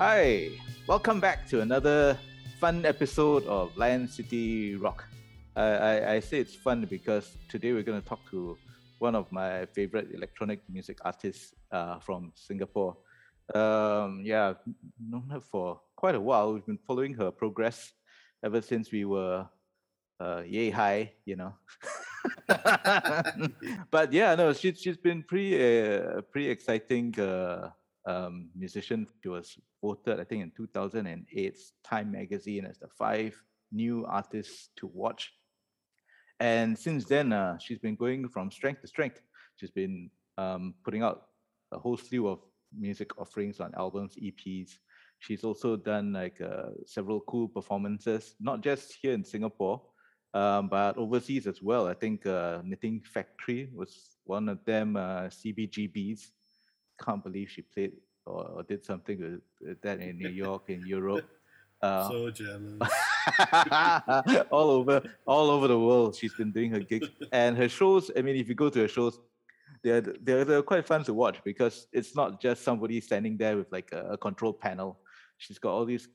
Hi, welcome back to another fun episode of Lion City Rock. I, I, I say it's fun because today we're going to talk to one of my favorite electronic music artists uh, from Singapore. Um, yeah, known her for quite a while. We've been following her progress ever since we were uh, yay high, you know. but yeah, no, she's she's been pretty uh, pretty exciting uh, um, musician. She was voted, I think, in 2008's Time magazine as the five new artists to watch. And since then, uh, she's been going from strength to strength. She's been um, putting out a whole slew of music offerings on albums, EPs. She's also done like uh, several cool performances, not just here in Singapore, um, but overseas as well. I think uh, Knitting Factory was one of them. Uh, CBGBs, can't believe she played or, did something with, with, that in New York, in Europe. Uh, so jealous. all over, all over the world, she's been doing her gigs and her shows. I mean, if you go to her shows, they're, they're they're quite fun to watch because it's not just somebody standing there with like a, a control panel. She's got all these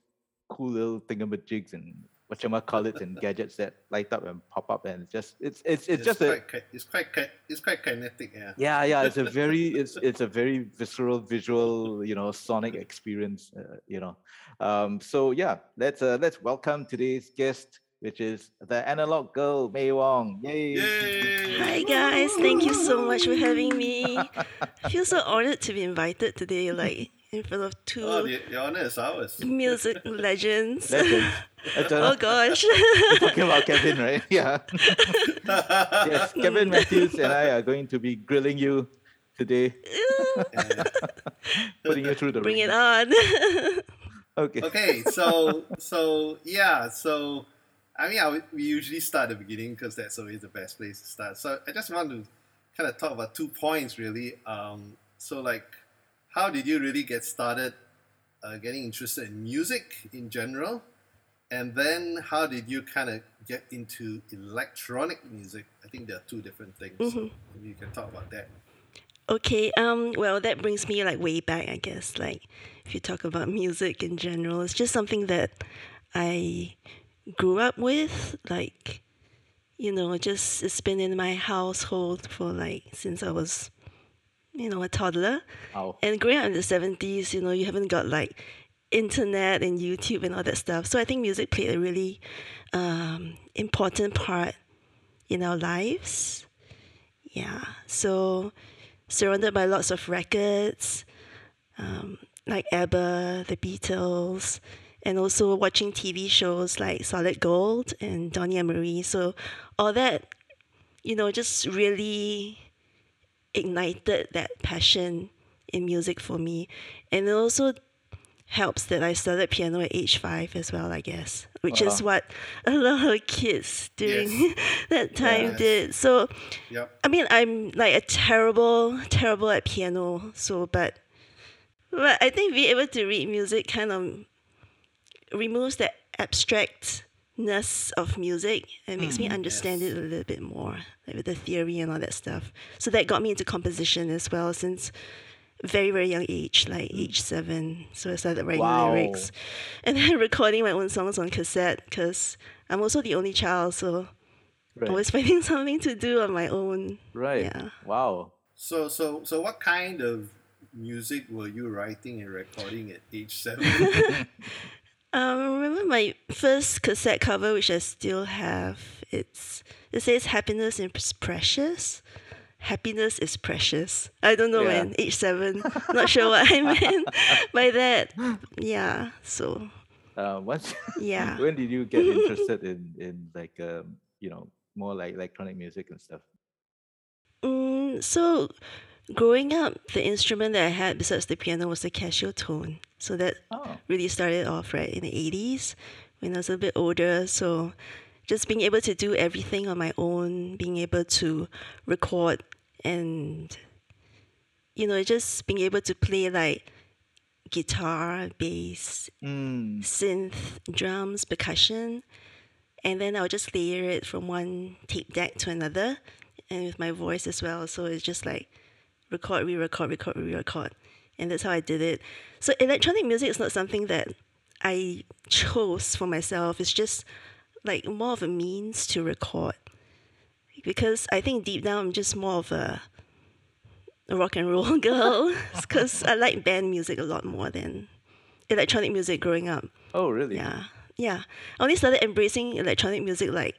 cool little thingamajigs and what you might call it and gadgets that light up and pop up and just it's it's it's, it's just quite, a it's quite it's quite kinetic yeah yeah yeah it's a very it's it's a very visceral visual you know sonic experience uh, you know um so yeah let's uh, let's welcome today's guest which is the analog girl Mei Wong. Yay! Yay! Hi guys, thank you so much for having me. I feel so honored to be invited today. Like in front of two oh, the, the honor is ours. music legends. Legends. oh gosh. talking about Kevin, right? Yeah. yes, Kevin Matthews and I are going to be grilling you today. Putting you through the Bring ring. it on. Okay. Okay, so so yeah, so I mean, I, we usually start at the beginning because that's always the best place to start. So I just want to kind of talk about two points really. Um, so like how did you really get started uh, getting interested in music in general? And then how did you kind of get into electronic music? I think there are two different things. Mhm. So maybe you can talk about that. Okay, um, well, that brings me like way back, I guess. Like, if you talk about music in general, it's just something that I grew up with. Like, you know, just it's been in my household for like since I was, you know, a toddler. And growing up in the 70s, you know, you haven't got like internet and YouTube and all that stuff. So I think music played a really um, important part in our lives. Yeah. So surrounded by lots of records, um, like ABBA, the Beatles, and also watching TV shows like Solid Gold and Donny and Marie. So all that, you know, just really ignited that passion in music for me. And it also helps that I started piano at age five as well, I guess, which is what a lot of kids during Yes. that time Yes. did. So Yep. I mean, I'm like a terrible, terrible at piano. So, but, but I think being able to read music kind of removes the abstractness of music It makes me mm, understand yes. it a little bit more, like with the theory and all that stuff. So that got me into composition as well since very very young age, like mm. age seven. So I started writing Wow. lyrics, and then recording my own songs on cassette because I'm also the only child, so Right. always finding something to do on my own. right. Yeah. Wow. So so so what kind of music were you writing and recording at age seven? Um, I remember my first cassette cover, which I still have. It's it says "Happiness is precious." Happiness is precious. I don't know, Yeah. man. Age seven, not sure what I meant by that. Yeah. So Uh, once, Yeah. when did you get interested in in like um, you know more like electronic music and stuff? Mm, so, growing up, the instrument that I had besides the piano was the Casiotone. So that Oh. really started off right in the 80s when I was a bit older. So, just being able to do everything on my own, being able to record and, you know, just being able to play like guitar, bass, Mm. synth, drums, percussion, and then I'll just layer it from one tape deck to another, and with my voice as well. So it's just like record, re-record, record, re-record, and that's how I did it. So electronic music is not something that I chose for myself. It's just like more of a means to record. Because I think deep down I'm just more of a, a rock and roll girl. Because I like band music a lot more than electronic music growing up. Oh, really? Yeah, yeah. I only started embracing electronic music like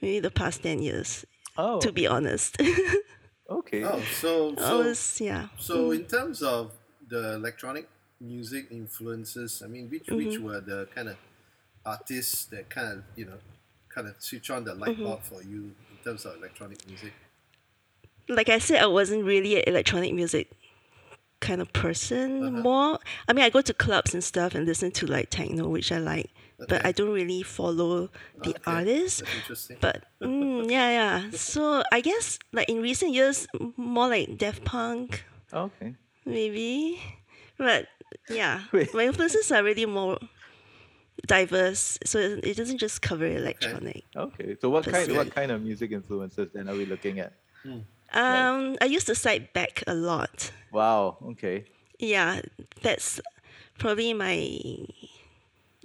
maybe the past ten years. Oh, To be honest, okay. Oh, so so was yeah. so in terms of the electronic music influences, I mean, which Mm-hmm. which were the kind of artists that kind of you know kind of switch on the light Mm-hmm. bulb for you in terms of electronic music? like I said, I wasn't really an electronic music kind of person. Uh-huh. More, I mean, I go to clubs and stuff and listen to like techno, which I like, but I don't really follow the Okay, artist. That's interesting. But mm, yeah, yeah. So I guess like in recent years, more like Daft Punk, Okay. maybe. But yeah, Wait. my influences are really more diverse. So it it doesn't just cover electronic. Okay. So what kind what kind of music influences then are we looking at? Um, I used to cite Beck a lot. Wow. Okay. Yeah, that's probably my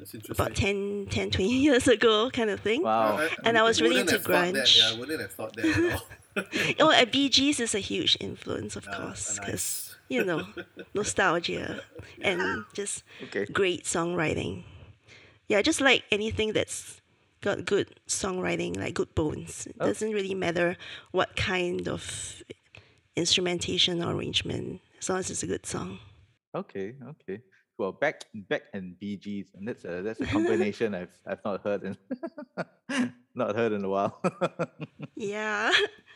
That's interesting. about 10, 10 20 years ago kind of thing. Wow. And I was really into have that, grunge. Yeah, I wouldn't have thought that at all. Oh, and Bee Gees is a huge influence, of Ah, course, because nice. you know nostalgia and just Okay. great songwriting. Yeah, I just like anything that's got good songwriting, like good bones. It Oh. doesn't really matter what kind of instrumentation or arrangement, as long as it's a good song. Okay. Okay. Well, Beck Beck and Bee Gees, and that's a that's a combination I've I've not heard in not heard in a while. Yeah.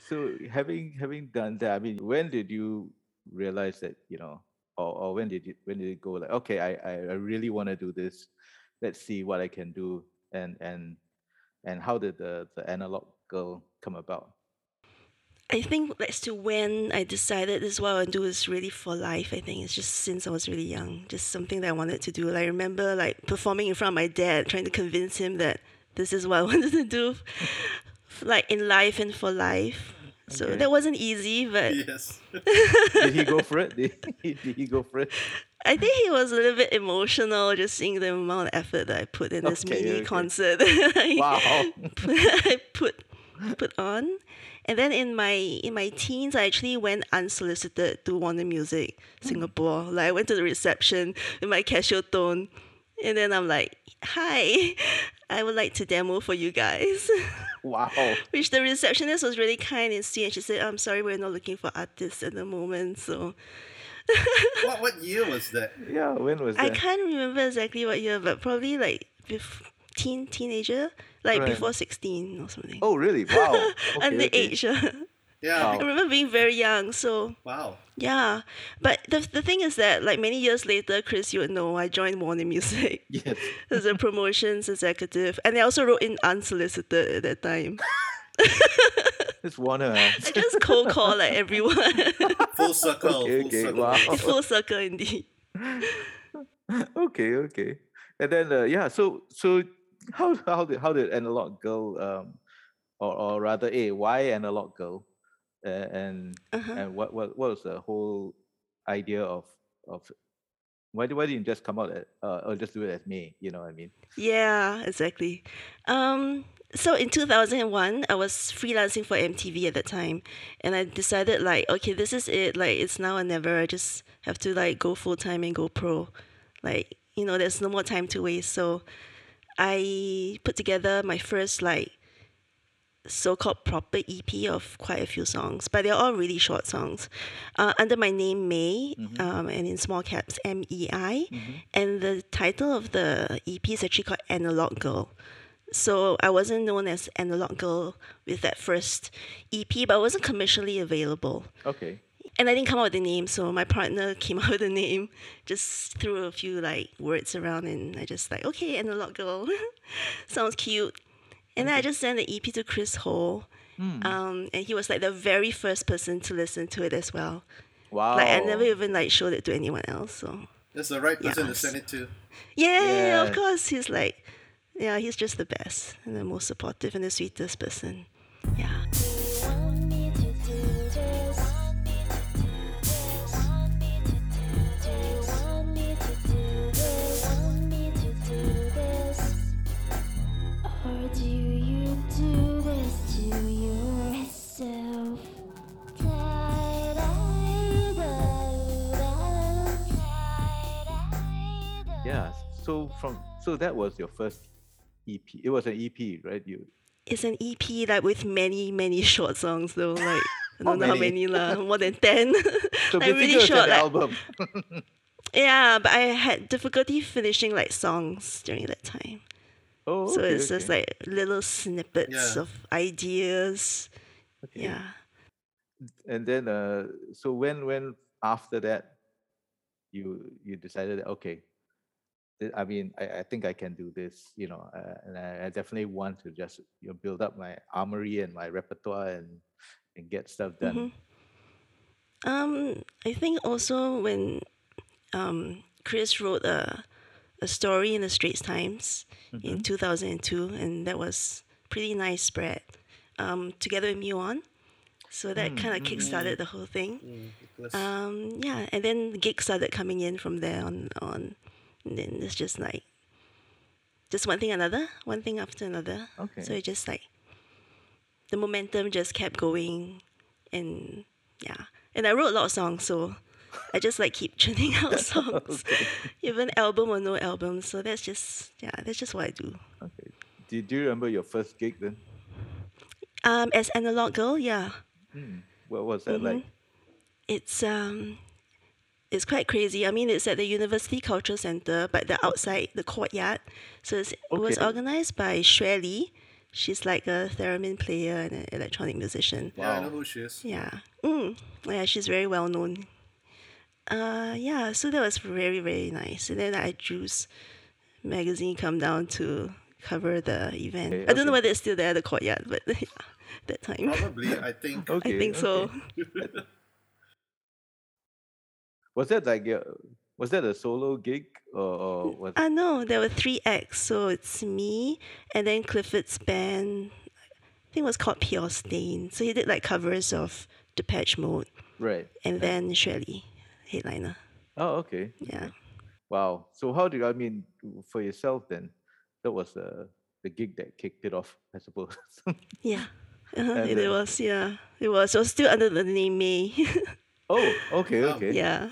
so having having done that, I mean, when did you realize that you know, or, or when did you when did it go like, okay, I I, I really want to do this. Let's see what I can do, and and and how did the the analog girl come about? I think as to when I decided this is what I want to do is really for life. I think it's just since I was really young, just something that I wanted to do. Like, I remember like performing in front of my dad, trying to convince him that this is what I wanted to do, like in life and for life. So Okay. that wasn't easy, but yes. Did he go for it? Did he, did he go for it? I think he was a little bit emotional just seeing the amount of effort that I put in this Okay, mini okay. concert. I- Wow. I put put on. And then in my in my teens, I actually went unsolicited to Warner Music hmm. Singapore. Like I went to the reception with my Casiotone, and then I'm like, "Hi, I would like to demo for you guys." Wow. Which the receptionist was really kind and sweet, and she said, "I'm sorry, we're not looking for artists at the moment." So what what year was that? Yeah. When was that? I can't remember exactly what year, but probably like bef- teen teenager, like Right. before sixteen or something. Oh, really? Wow. Okay, Underage. okay. Yeah. Wow. I remember being very young, so Wow. yeah. But the the thing is that like many years later, Chris, you would know I joined Warner Music Yes. as a promotions executive, and I also wrote in unsolicited at that time. It's Warner. I just cold call like everyone. Full circle. Okay, full okay, circle. wow. it's full circle indeed. okay, okay. And then uh, yeah, so so how how did how did analog girl um or or rather a why analog girl uh, and Uh-huh. and what what what was the whole idea of of why why didn't you just come out at, uh, or just do it as me? You know what I mean? Yeah, exactly. Um, so in 2001, I was freelancing for MTV at that time, and I decided like, okay, this is it. Like, it's now or never. I just have to like go full time and go pro. Like, you know, there's no more time to waste. So, I put together my first like so-called proper EP of quite a few songs, but they're all really short songs, uh, under my name Mei, um, and in small caps M E I, and the title of the EP is actually called Analog Girl. So I wasn't known as Analog Girl with that first EP, but it wasn't commercially available. Okay. And I didn't come up with a name, so my partner came up with a name, just threw a few like words around, and I just like, okay, Analog Girl, sounds cute. And then I just sent the EP to Chris Ho, um, and he was like the very first person to listen to it as well. Wow. Like I never even like showed it to anyone else. So That's the right person to send it to. yeah, yeah, yeah, of course, he's like, yeah, he's just the best and the most supportive and the sweetest person. Yeah. So from so that was your first EP. It was an EP, right? You It's an EP like with many many short songs though. Like I don't know how many? many lah, more than ten. so like basically really it was short. an Like, album. yeah, but I had difficulty finishing like songs during that time. Oh, so okay, it's just like little snippets Yeah. of ideas. Okay. Yeah. And then uh so when when after that you you decided that okay th- I mean I, I think I can do this you know uh, and I, I definitely want to just you know, build up my armory and my repertoire and and get stuff done. Mhm. Um, I think also when um, Chris wrote a, a story in the Straits Times in 2002, and that was pretty nice spread um, together with Muon. So that kind of kickstarted the whole thing. Mm, Um, yeah, and then gigs started coming in from there on. on and then it's just like, just one thing another, one thing after another. Okay. So it just like, the momentum just kept going, and yeah, and I wrote a lot of songs, so I just like keep churning out songs, even album or no album. So that's just yeah, that's just what I do. Okay. Do, do you remember your first gig then? Um, as analog girl, yeah. What was that like? it's um it's quite crazy. I mean, it's at the University Cultural Center, but the outside the courtyard. So it's, it was organized by Xue Li. She's like a theremin player and an electronic musician. yeah, I wow. know who she is. Yeah. Mm. Yeah, she's very well known. Uh, yeah, so that was very, very nice. And then I Juice magazine come down to cover the event. Okay, I don't know whether it's still there at the courtyard, but yeah, that time. Probably, I think. Okay. I think so. Was that like a, was that a solo gig or, or was Uh, no, there were three acts. So it's me and then Clifford's band. I think it was called Pure Stain. So he did like covers of Depeche Mode right? and then Shirley, headliner. Oh, okay. Yeah. Wow. So how did I mean for yourself then? That was uh, the gig that kicked it off, I suppose. Yeah. Uh-huh, it then- was, yeah. It was. It was still under the name Mei. oh, okay, okay. yeah.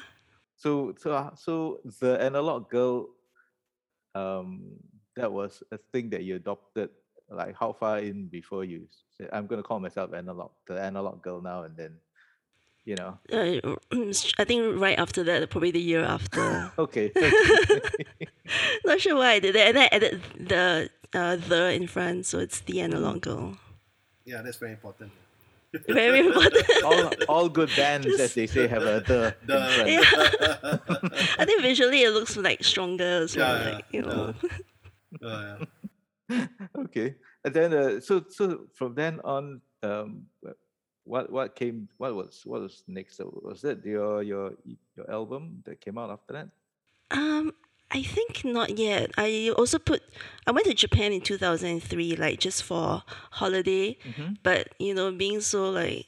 So so uh, so the analog girl, um, that was a thing that you adopted. Like how far in before you said, "I'm going to call myself analog," the analog girl now, and then, you know, Uh, I think right after that, probably the year after. okay, okay. Not sure why I did that. And I added the uh, the in front, so it's the analog girl. Yeah, that's very important. Very important. all all good bands, as they say, have a the. in The- front. Yeah. I think visually it looks like stronger as well. Yeah, yeah, like, you know. Oh, yeah. okay and then uh, so so from then on um what what came what was what was next was that your your your album that came out after that Um, I think not yet. I also put. I went to Japan in two thousand and three, like just for holiday. Mm-hmm. But you know, being so like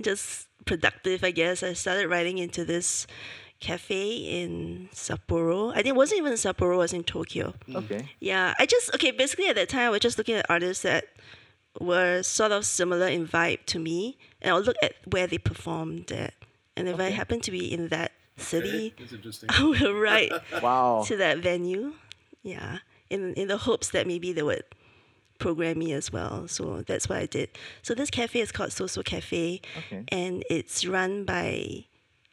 just productive, I guess I started writing into this cafe in Sapporo. I think it wasn't even Sapporo. It was in Tokyo. Mm-hmm. okay Yeah, I just okay. Basically, at that time, I was just looking at artists that were sort of similar in vibe to me, and I'll look at where they performed at, and if I Okay. happen to be in that city, That's interesting. I will write wow to that venue. Yeah, in in the hopes that maybe they would program me as well. So that's what I did. So this cafe is called Soso Cafe, okay and it's run by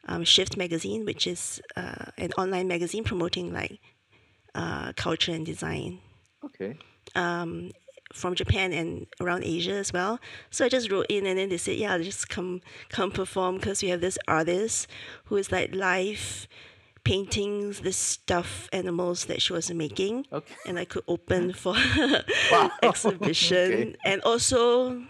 um, Shift Magazine, which is uh, an online magazine promoting like uh, culture and design okay um, from Japan and around Asia as well. So I just wrote in, and then they said, "Yeah, just come come perform because we have this artist who is like live paintings, this stuffed animals that she was making, Okay. and I could open for exhibition, Okay. and also."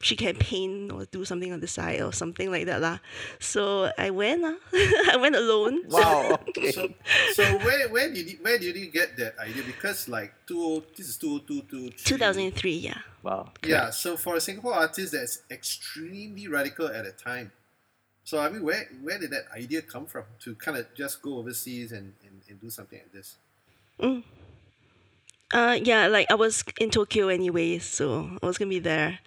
She can paint or do something on the side or something like that lah. So I went lah. I went alone. wow okay So, so where where did you, where did you get that idea? Because like two this is two two two Two thousand and three, yeah. wow Yeah, so for a Singapore artist, that's extremely radical at a time. So I mean, where where did that idea come from to kind of just go overseas and, and, and do something like this? Uh, yeah, like I was in Tokyo anyway, so I was gonna be there.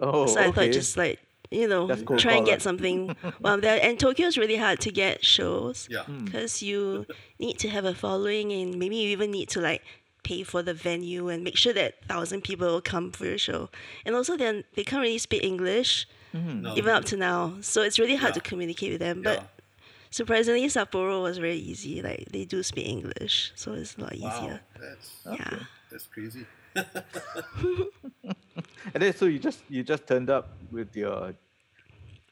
Oh so I okay thought just like you know, That's cold try and get something while there. And Tokyo is really hard to get shows Yeah. Hmm. because you need to have a following and maybe you even need to like pay for the venue and make sure that thousand people will come for your show. And also then they can't really speak English No. even up to now. So it's really hard Yeah. to communicate with them. Yeah. But surprisingly Sapporo was very easy. Like they do speak English. So it's a lot wow, easier. that's Yeah. that's crazy. And then so you just you just turned up with your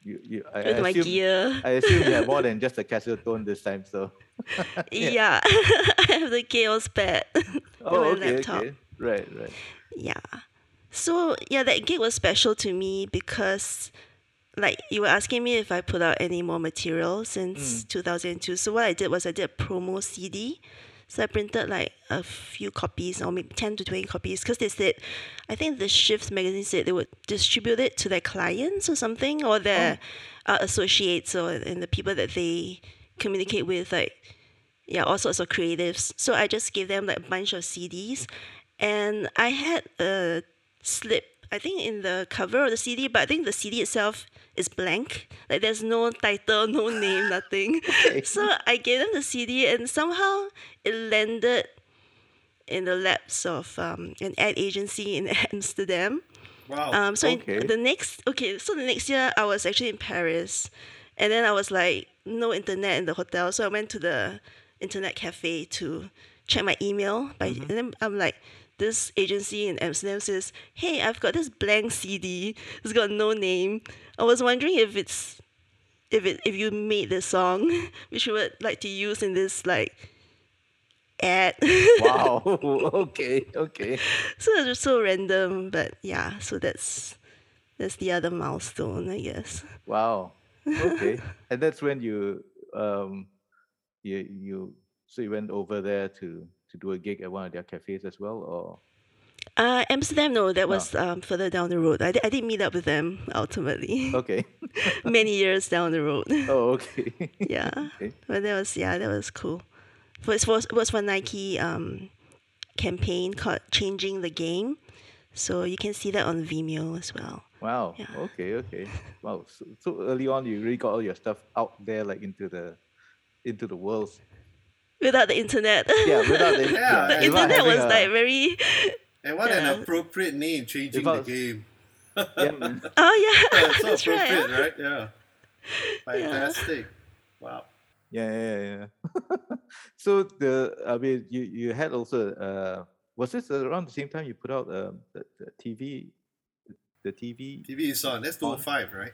you, you I, With I my assume, gear. I assume you have more than just a Casiotone this time, so Yeah. I have the Kaoss Pad. Oh my okay, laptop. okay. Right, right. Yeah. So yeah, that gig was special to me because like you were asking me if I put out any more material since mm. 2002. So what I did was I did a promo CD. So I printed like a few copies or maybe 10 to 20 copies because they said, I think the Shift magazine said they would distribute it to their clients or something or their uh, associates or and the people that they communicate with like yeah, all sorts of creatives. So I just gave them like a bunch of CDs, and I had a slip. I think in the cover of the CD, but I think the CD itself is blank. Like there's no title, no name, nothing. So I gave them the CD, and somehow it landed in the laps of um, an ad agency in Amsterdam. Wow. Um, so in- the next okay, so the next year I was actually in Paris, and then I was like no internet in the hotel, so I went to the internet cafe to check my email. By and then I'm like, this agency in Amsterdam says, "Hey, I've got this blank CD. It's got no name. I was wondering if it's if it if you made this song, which you would like to use in this like ad." Wow. okay, okay. so it's just so random, but yeah. So that's that's the other milestone, I guess. Wow. Okay. and that's when you um you you so you went over there to to do a gig at one of their cafes as well or Uh, Amsterdam, no, that was um, further down the road. I, I did meet up with them ultimately, okay. many years down the road. oh okay. yeah, Okay. but that was yeah, that was cool. For it was it was for Nike um, campaign called "Changing the Game," so you can see that on Vimeo as well. Wow. Yeah. Okay, okay. Wow. So, so early on you really got all your stuff out there like into the into the world. Without the internet, Yeah, without the, Yeah, the internet was a- like very. and what yeah. an appropriate name, changing If the game. yeah, Oh yeah, Yeah, so that's right. appropriate, huh? right? Yeah. Fantastic. Wow. Yeah, yeah, yeah. so the I mean, you you had also uh, was this around the same time you put out um, the, the TV, the TV? TV is on. That's 205, right?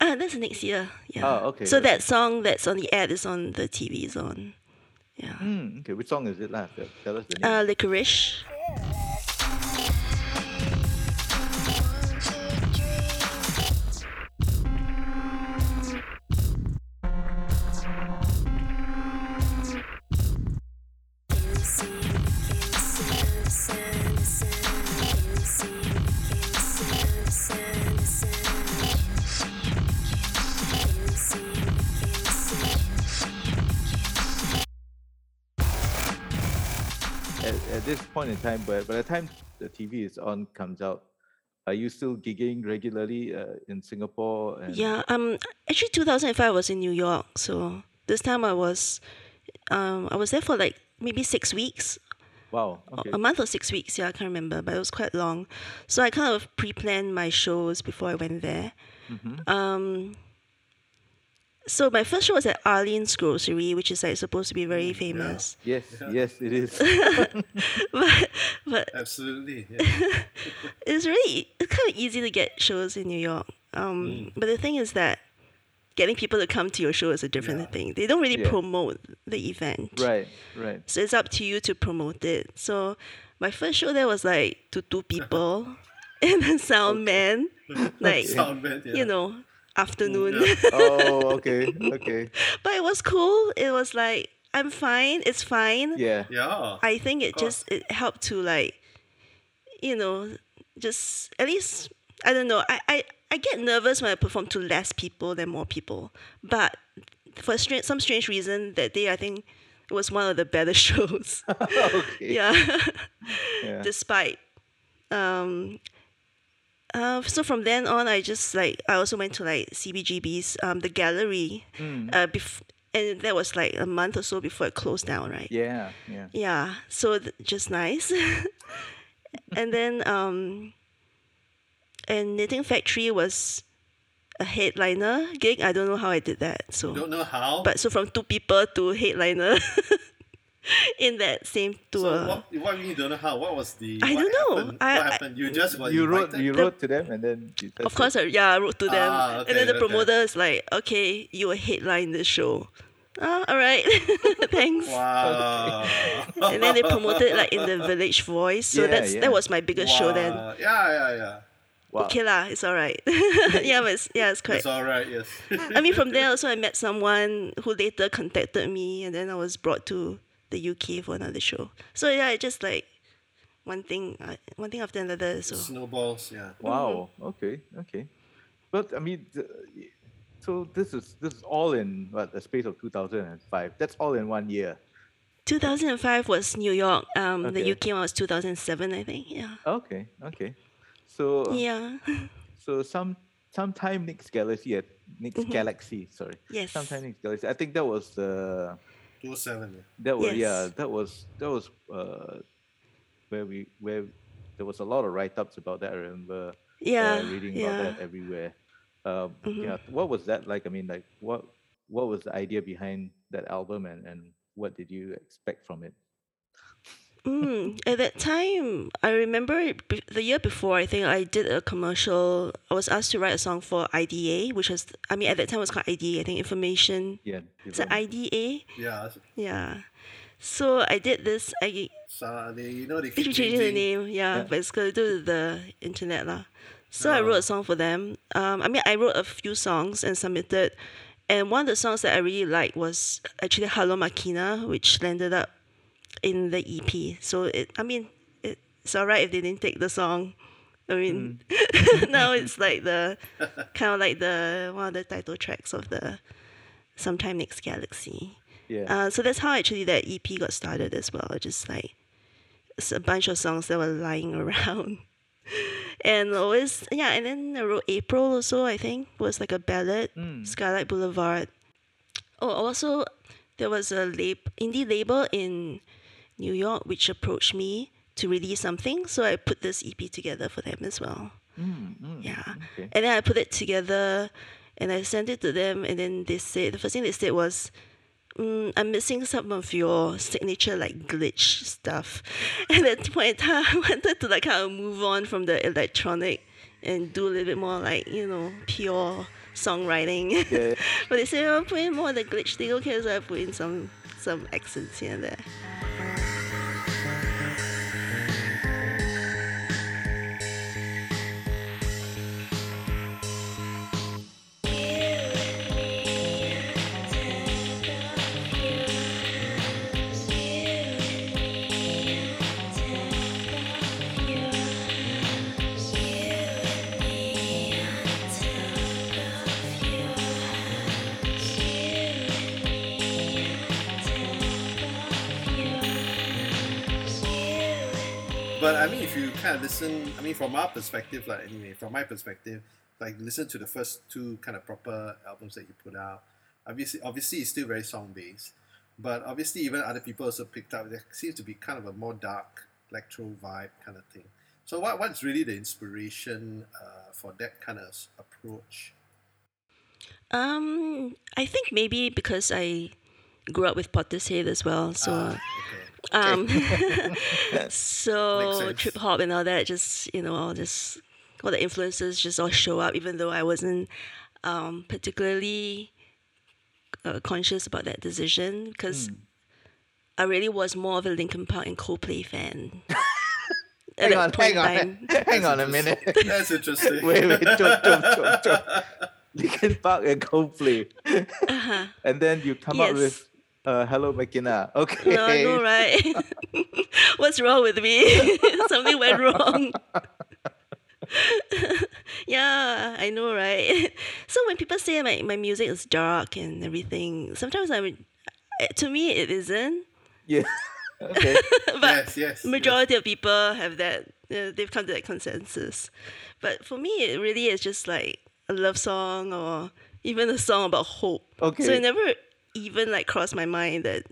Ah, that's next year. Yeah. Oh, okay, So that song that's on the ad is on the TV is on. Yeah. Hmm, okay, which song is it? Lah, tell us the name. Uh, licorice. Time, but by the time the TV is on comes out, are you still gigging regularly uh, in Singapore? And, Yeah. Um. Actually, 2005 I was in New York, so this time I was, um, I was there for like maybe six weeks, Wow. a- Okay. a month or six weeks. Yeah, I can't remember, but it was quite long. So I kind of pre-planned my shows before I went there. Mm-hmm. Um. So my first show was at Arlene's Grocery, which is like supposed to be very famous. Yes. Yes, it is. but but Absolutely. Yeah. it's really it's kind of easy to get shows in New York. Um, But the thing is that getting people to come to your show is a different Yeah. thing. They don't really Yeah. promote the event. right. Right. So it's up to you to promote it. So my first show there was like to two people and a sound man, like Sound bad, yeah. you know, afternoon. Oh, okay. Okay. but it was cool. It was like I'm fine. It's fine. Yeah. Yeah. I think it just it helped to like, you know, just at least I don't know. I I, I get nervous when I perform to less people than more people. But for stra- some strange reason that day, I think it was one of the better shows. okay. yeah, Yeah. despite um, uh, so from then on, I just like I also went to like CBGB's um the gallery, uh, bef- and that was like a month or so before it closed down, right? Yeah, yeah. Yeah, so th- just nice. and then um, and Knitting Factory was a headliner gig. I don't know how I did that. So, Don't know how. but so from two people to headliner in that same tour. so what, what you don't know how? What was the? I what don't know. Happened? I- what happened? You just got you wrote you wrote to them and then Of course, it. Yeah, I wrote to them, Ah, and then the okay. promoter is like, "Okay, you will headline this show." Ah, all right, thanks. Wow. And then they promoted like in the Village Voice, so Yeah, that's yeah. that was my biggest show then. Wow. Yeah, yeah, yeah. Wow. Okay lah, it's all right. yeah, but it's, yeah, it's quite. It's all right. Yes. I mean, from there also I met someone who later contacted me, and then I was brought to the UK for another show. So yeah, it just like one thing, uh, one thing after another. So Snowballs. Yeah. Wow. Okay. Okay. But I mean, the, so this is this is all in what the space of 2005. That's all in one year. 2005 was New York. Um, the UK one was 2007, I think. Yeah. Okay. Okay. So Yeah. so some sometime next galaxy at next galaxy. Sorry. Mm-hmm. Yes. Sometime next galaxy. I think that was the Two seven. That was yeah that was that was uh where we where there was a lot of write ups about that. I remember Yeah. uh, reading yeah. about that everywhere. Um, Mhm. Yeah, what was that like? I mean, like what what was the idea behind that album, and and what did you expect from it? Mm, at that time, I remember the year before, I think I did a commercial. I was asked to write a song for IDA, which was, I mean, at that time it was called IDA, I think Information. Yeah, Is it. IDA? Yeah. Yeah. So I did this. I So they, you know, they keep keep changing the name, yeah, Yeah. but it's got to do with the internet. lah. So I wrote Oh. a song for them. Um, I mean, I wrote a few songs and submitted. And one of the songs that I really liked was actually Hello Makina, which landed up in the EP. So it, I mean, it, it's alright if they didn't take the song. I mean, now it's like the kind of like the one of the title tracks of the Sometime Next Galaxy. Yeah, Uh, so that's how actually that EP got started as well. Just like it's a bunch of songs that were lying around. and always, yeah, and then I wrote April also, I think, was like a ballad, Mm. Skylight Boulevard. Oh, also, there was a lab- indie label in New York which approached me to release something. So I put this EP together for them as well. Mm, mm, Yeah. Okay. And then I put it together and I sent it to them. And then they said, the first thing they said was, mm, I'm missing some of your signature like glitch stuff. And at that point I wanted to like kind of move on from the electronic and do a little bit more like, you know, pure songwriting. Yeah. but they said, oh, put in more of the glitch thing. Okay, so I put in some, some accents here and there. Kind of listen, I mean, from our perspective, like anyway, from my perspective, like listen to the first two kind of proper albums that you put out. Obviously, obviously, it's still very song based, but obviously, even other people also picked up. There seems to be kind of a more dark electro vibe kind of thing. So, what what's really the inspiration uh, for that kind of approach? Um, I think maybe because I grew up with Portishead as well, so Ah, okay. Um, so trip hop and all that, just you know, all this, all the influences just all show up, even though I wasn't um, particularly uh, conscious about that decision because I really was more of a Linkin Park and Coldplay fan. Hang on, hang on, time. hang on a minute. That's interesting. wait, wait, jump, jump, jump, jump. Linkin Park and Coldplay, Uh-huh. and then you come up with uh, Hello McKenna. Okay. No, I know, right? What's wrong with me? Something went wrong. yeah, I know, right? so when people say my, my music is dark and everything, sometimes I would, eh, to me it isn't. Yeah. okay. but yes, yes. majority of people have that Yeah, they've come to that consensus. But for me, it really is just like a love song or even a song about hope. Okay. So Okay. it never even like crossed my mind that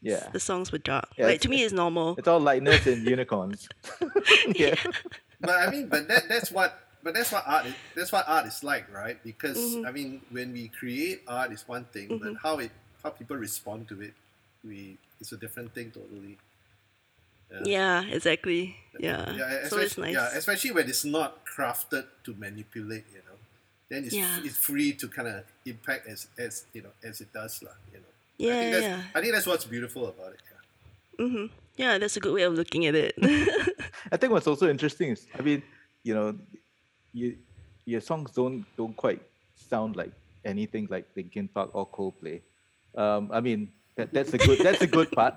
Yeah. the songs were dark. Yeah, like to me, it's normal. It's all lightness and unicorns. yeah. but I mean, but that that's what but that's what art is, that's what art is like, right? Because Mhm. I mean, when we create art is one thing, Mm-hmm. but how it how people respond to it, we it's a different thing totally. Yeah, yeah exactly. Yeah. Yeah, so especially, it's nice. yeah, especially when it's not crafted to manipulate, you know. Then it's, Yeah. it's free to kind of impact as as you know as it does, lah. You know. I yeah, think that's, yeah. I think that's what's beautiful about it. Yeah. hmm Yeah, that's a good way of looking at it. I think what's also interesting is, I mean, you know, you, your songs don't don't quite sound like anything like Linkin Park or Coldplay. Um, I mean, that, that's a good that's a good part.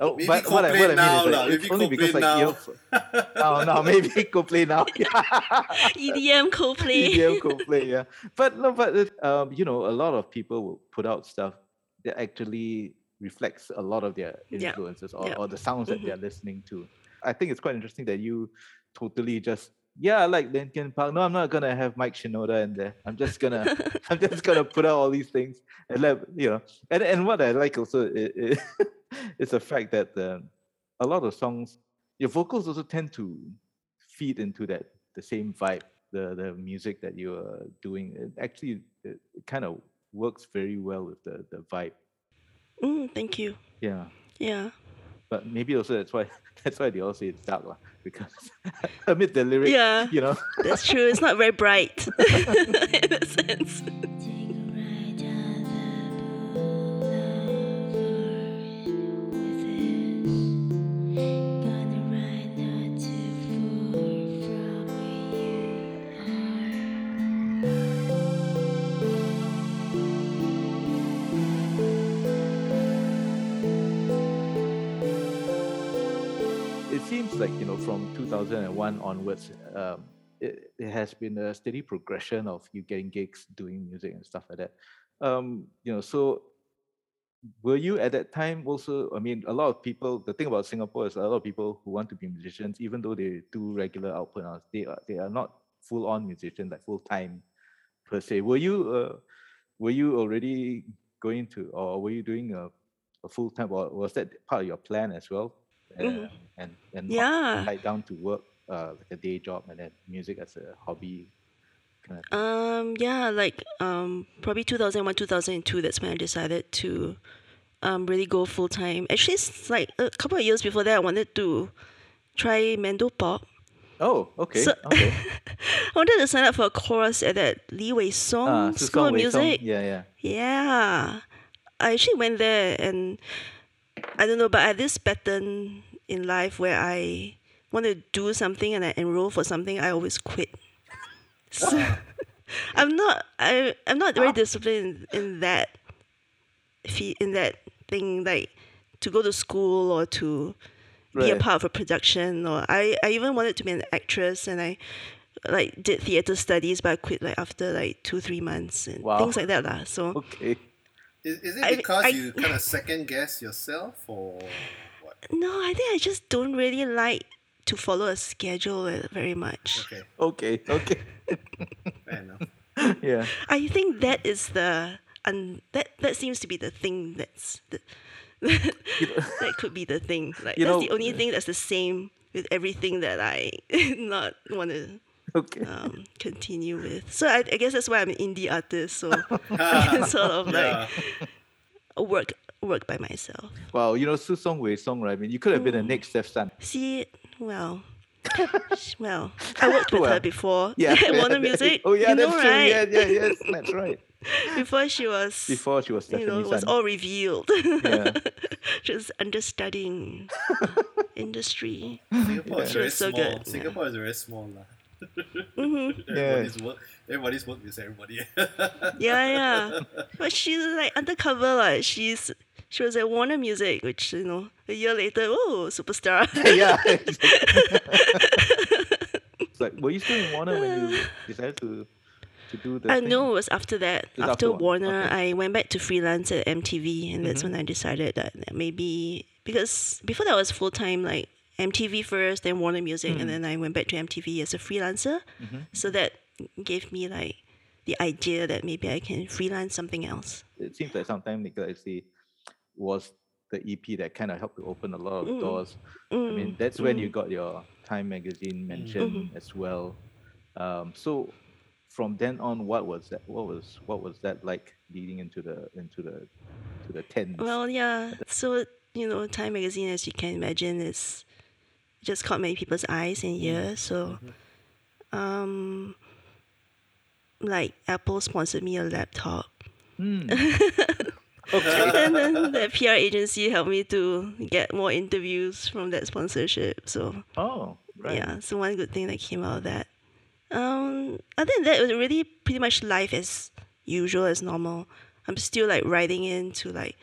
Oh, Maybe but what I, what I Coldplay now mean is like, it's only because Coldplay like you know, oh no, maybe Coldplay now. EDM, Coldplay. EDM Coldplay, yeah. But no, but um, you know, a lot of people will put out stuff that actually reflects a lot of their Yeah. influences or, Yeah. or the sounds that Mhm. they're listening to. I think it's quite interesting that you totally just yeah, I like Linkin Park. No, I'm not gonna have Mike Shinoda in there. I'm just gonna I'm just gonna put out all these things and let you know. And and what I like also is, is the fact that um, a lot of songs, your vocals also tend to feed into that the same vibe, the the music that you are doing. It actually it, it kind of works very well with the the vibe. Mm, thank you. Yeah. Yeah. But maybe also that's why that's why they all say it's dark lah, because amid the lyric, Yeah. you know. That's true. It's not very bright in a sense. Seems like you know from 2001 onwards um, it, it has been a steady progression of you getting gigs doing music and stuff like that. Um, you know so were you at that time also i mean a lot of people the thing about singapore is a lot of people who want to be musicians even though they do regular output they are they are not full on musicians like full time per se. Were you uh, were you already going to or were you doing a, a full time or was that part of your plan as well Mhm. uh, and and not Yeah. tied down to work uh, like a day job and then music as a hobby kind of Um, yeah, like um, probably 2001, 2002, that's when I decided to um, really go full time. Actually, it's like a couple of years before that, I wanted to try Mando Pop. oh okay So- okay I wanted to sign up for a course at that Lee Wei Song Ah, School of Wei Song, Music. yeah yeah Yeah. I actually went there and I don't know, but at this pattern in life where I want to do something and I enroll for something, I always quit. So I'm not I I'm not very disciplined in that in that thing like to go to school or to be a part of a production or I, I even wanted to be an actress and I like did theater studies but I quit like after like two three months and Wow. things like that lah. So okay Is, is it because I- you kind of second guess yourself or what? no, I think I just don't really like to follow a schedule very much. Okay, okay okay fair enough. yeah I think that is the and that that seems to be the thing that's the, that could be the thing. Like You that's know- the only thing that's the same with everything that I not want to okay um, continue with. So I, I guess that's why I'm an indie artist. So I can sort of Yeah. like work work by myself. wow you know Susong Wei Song right I mean you could have been the Mm. next Steph Sun See, well, well, I worked with her before. yeah at Warner that- Music. oh yeah you know, that's true right? yeah yeah yes that's right Before she was, before she was you know, it was Sun all revealed. Yeah. Just understudying industry. Singapore is very so small. good, yeah. Singapore is very small. lah. Mm-hmm. Everybody's work. Everybody's work with everybody. Yeah, yeah. But she's like undercover, like she's she was at Warner Music, which you know, a year later, oh, superstar. yeah it's like were you still in Warner when you decided to to do the I thing? know it was after that. It was after after Warner, Warner, okay. Mm-hmm. I went back to freelance at MTV, and that's when I decided that maybe because before that I was full time like MTV first, then Warner Music, and then I went back to MTV as a freelancer. So that gave me like the idea that maybe I can freelance something else. It seems like sometimes Nicola actually was the EP that kind of helped to open a lot of doors. I mean, Mm, that's when you got your Time magazine mention Mm-hmm. as well. Um, so from then on, what was that? What was what was that like leading into the into the to the tens? Well, yeah. So you know, Time magazine, as you can imagine, is just caught many people's eyes and ears. So, um, like Apple sponsored me a laptop. Hmm. and then the PR agency helped me to get more interviews from that sponsorship. So oh, right. yeah, so one good thing that came out of that. Um, other than that, it was really pretty much life as usual as normal. I'm still like riding in to like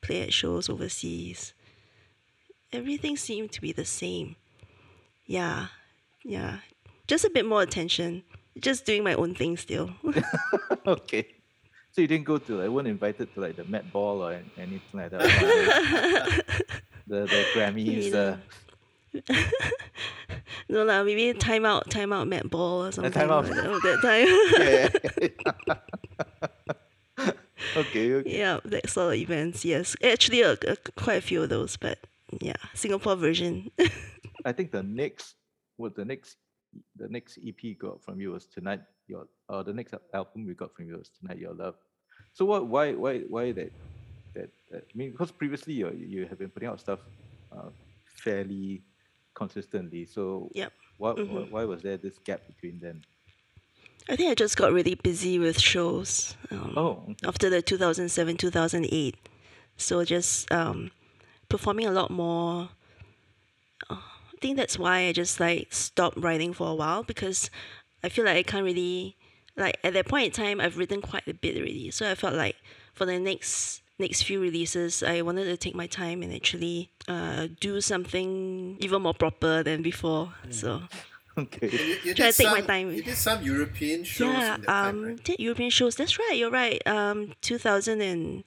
play at shows overseas. Everything seemed to be the same. Yeah, yeah, just a bit more attention. Just doing my own thing still. okay. So you didn't go to like weren't invited to like the Met Ball or an- anything like that. the the Grammys. Uh, no lah, maybe time out, time out, Met Ball or something. time out. like that, that time. yeah. okay. Okay. Yeah, that sort of events. Yes, actually, uh, uh, quite a few of those. But yeah, Singapore version. I think the next what the next the next EP got from you was tonight your or the next album we got from you was tonight your love. So what why why why that that, that I mean because previously you you have been putting out stuff uh, fairly consistently. So Yep. what, Mhm. what why was there this gap between them? I think I just got really busy with shows um, Oh after the 2007 2008. So just um, performing a lot more. Uh, think that's why I just like stopped writing for a while because I feel like I can't really like at that point in time I've written quite a bit already. So I felt like for the next next few releases I wanted to take my time and actually uh, do something even more proper than before. So okay. You, you Try did to take my time. You did some European shows yeah, in that time, um, right? did European shows. That's right. You're right. Um, 2000 and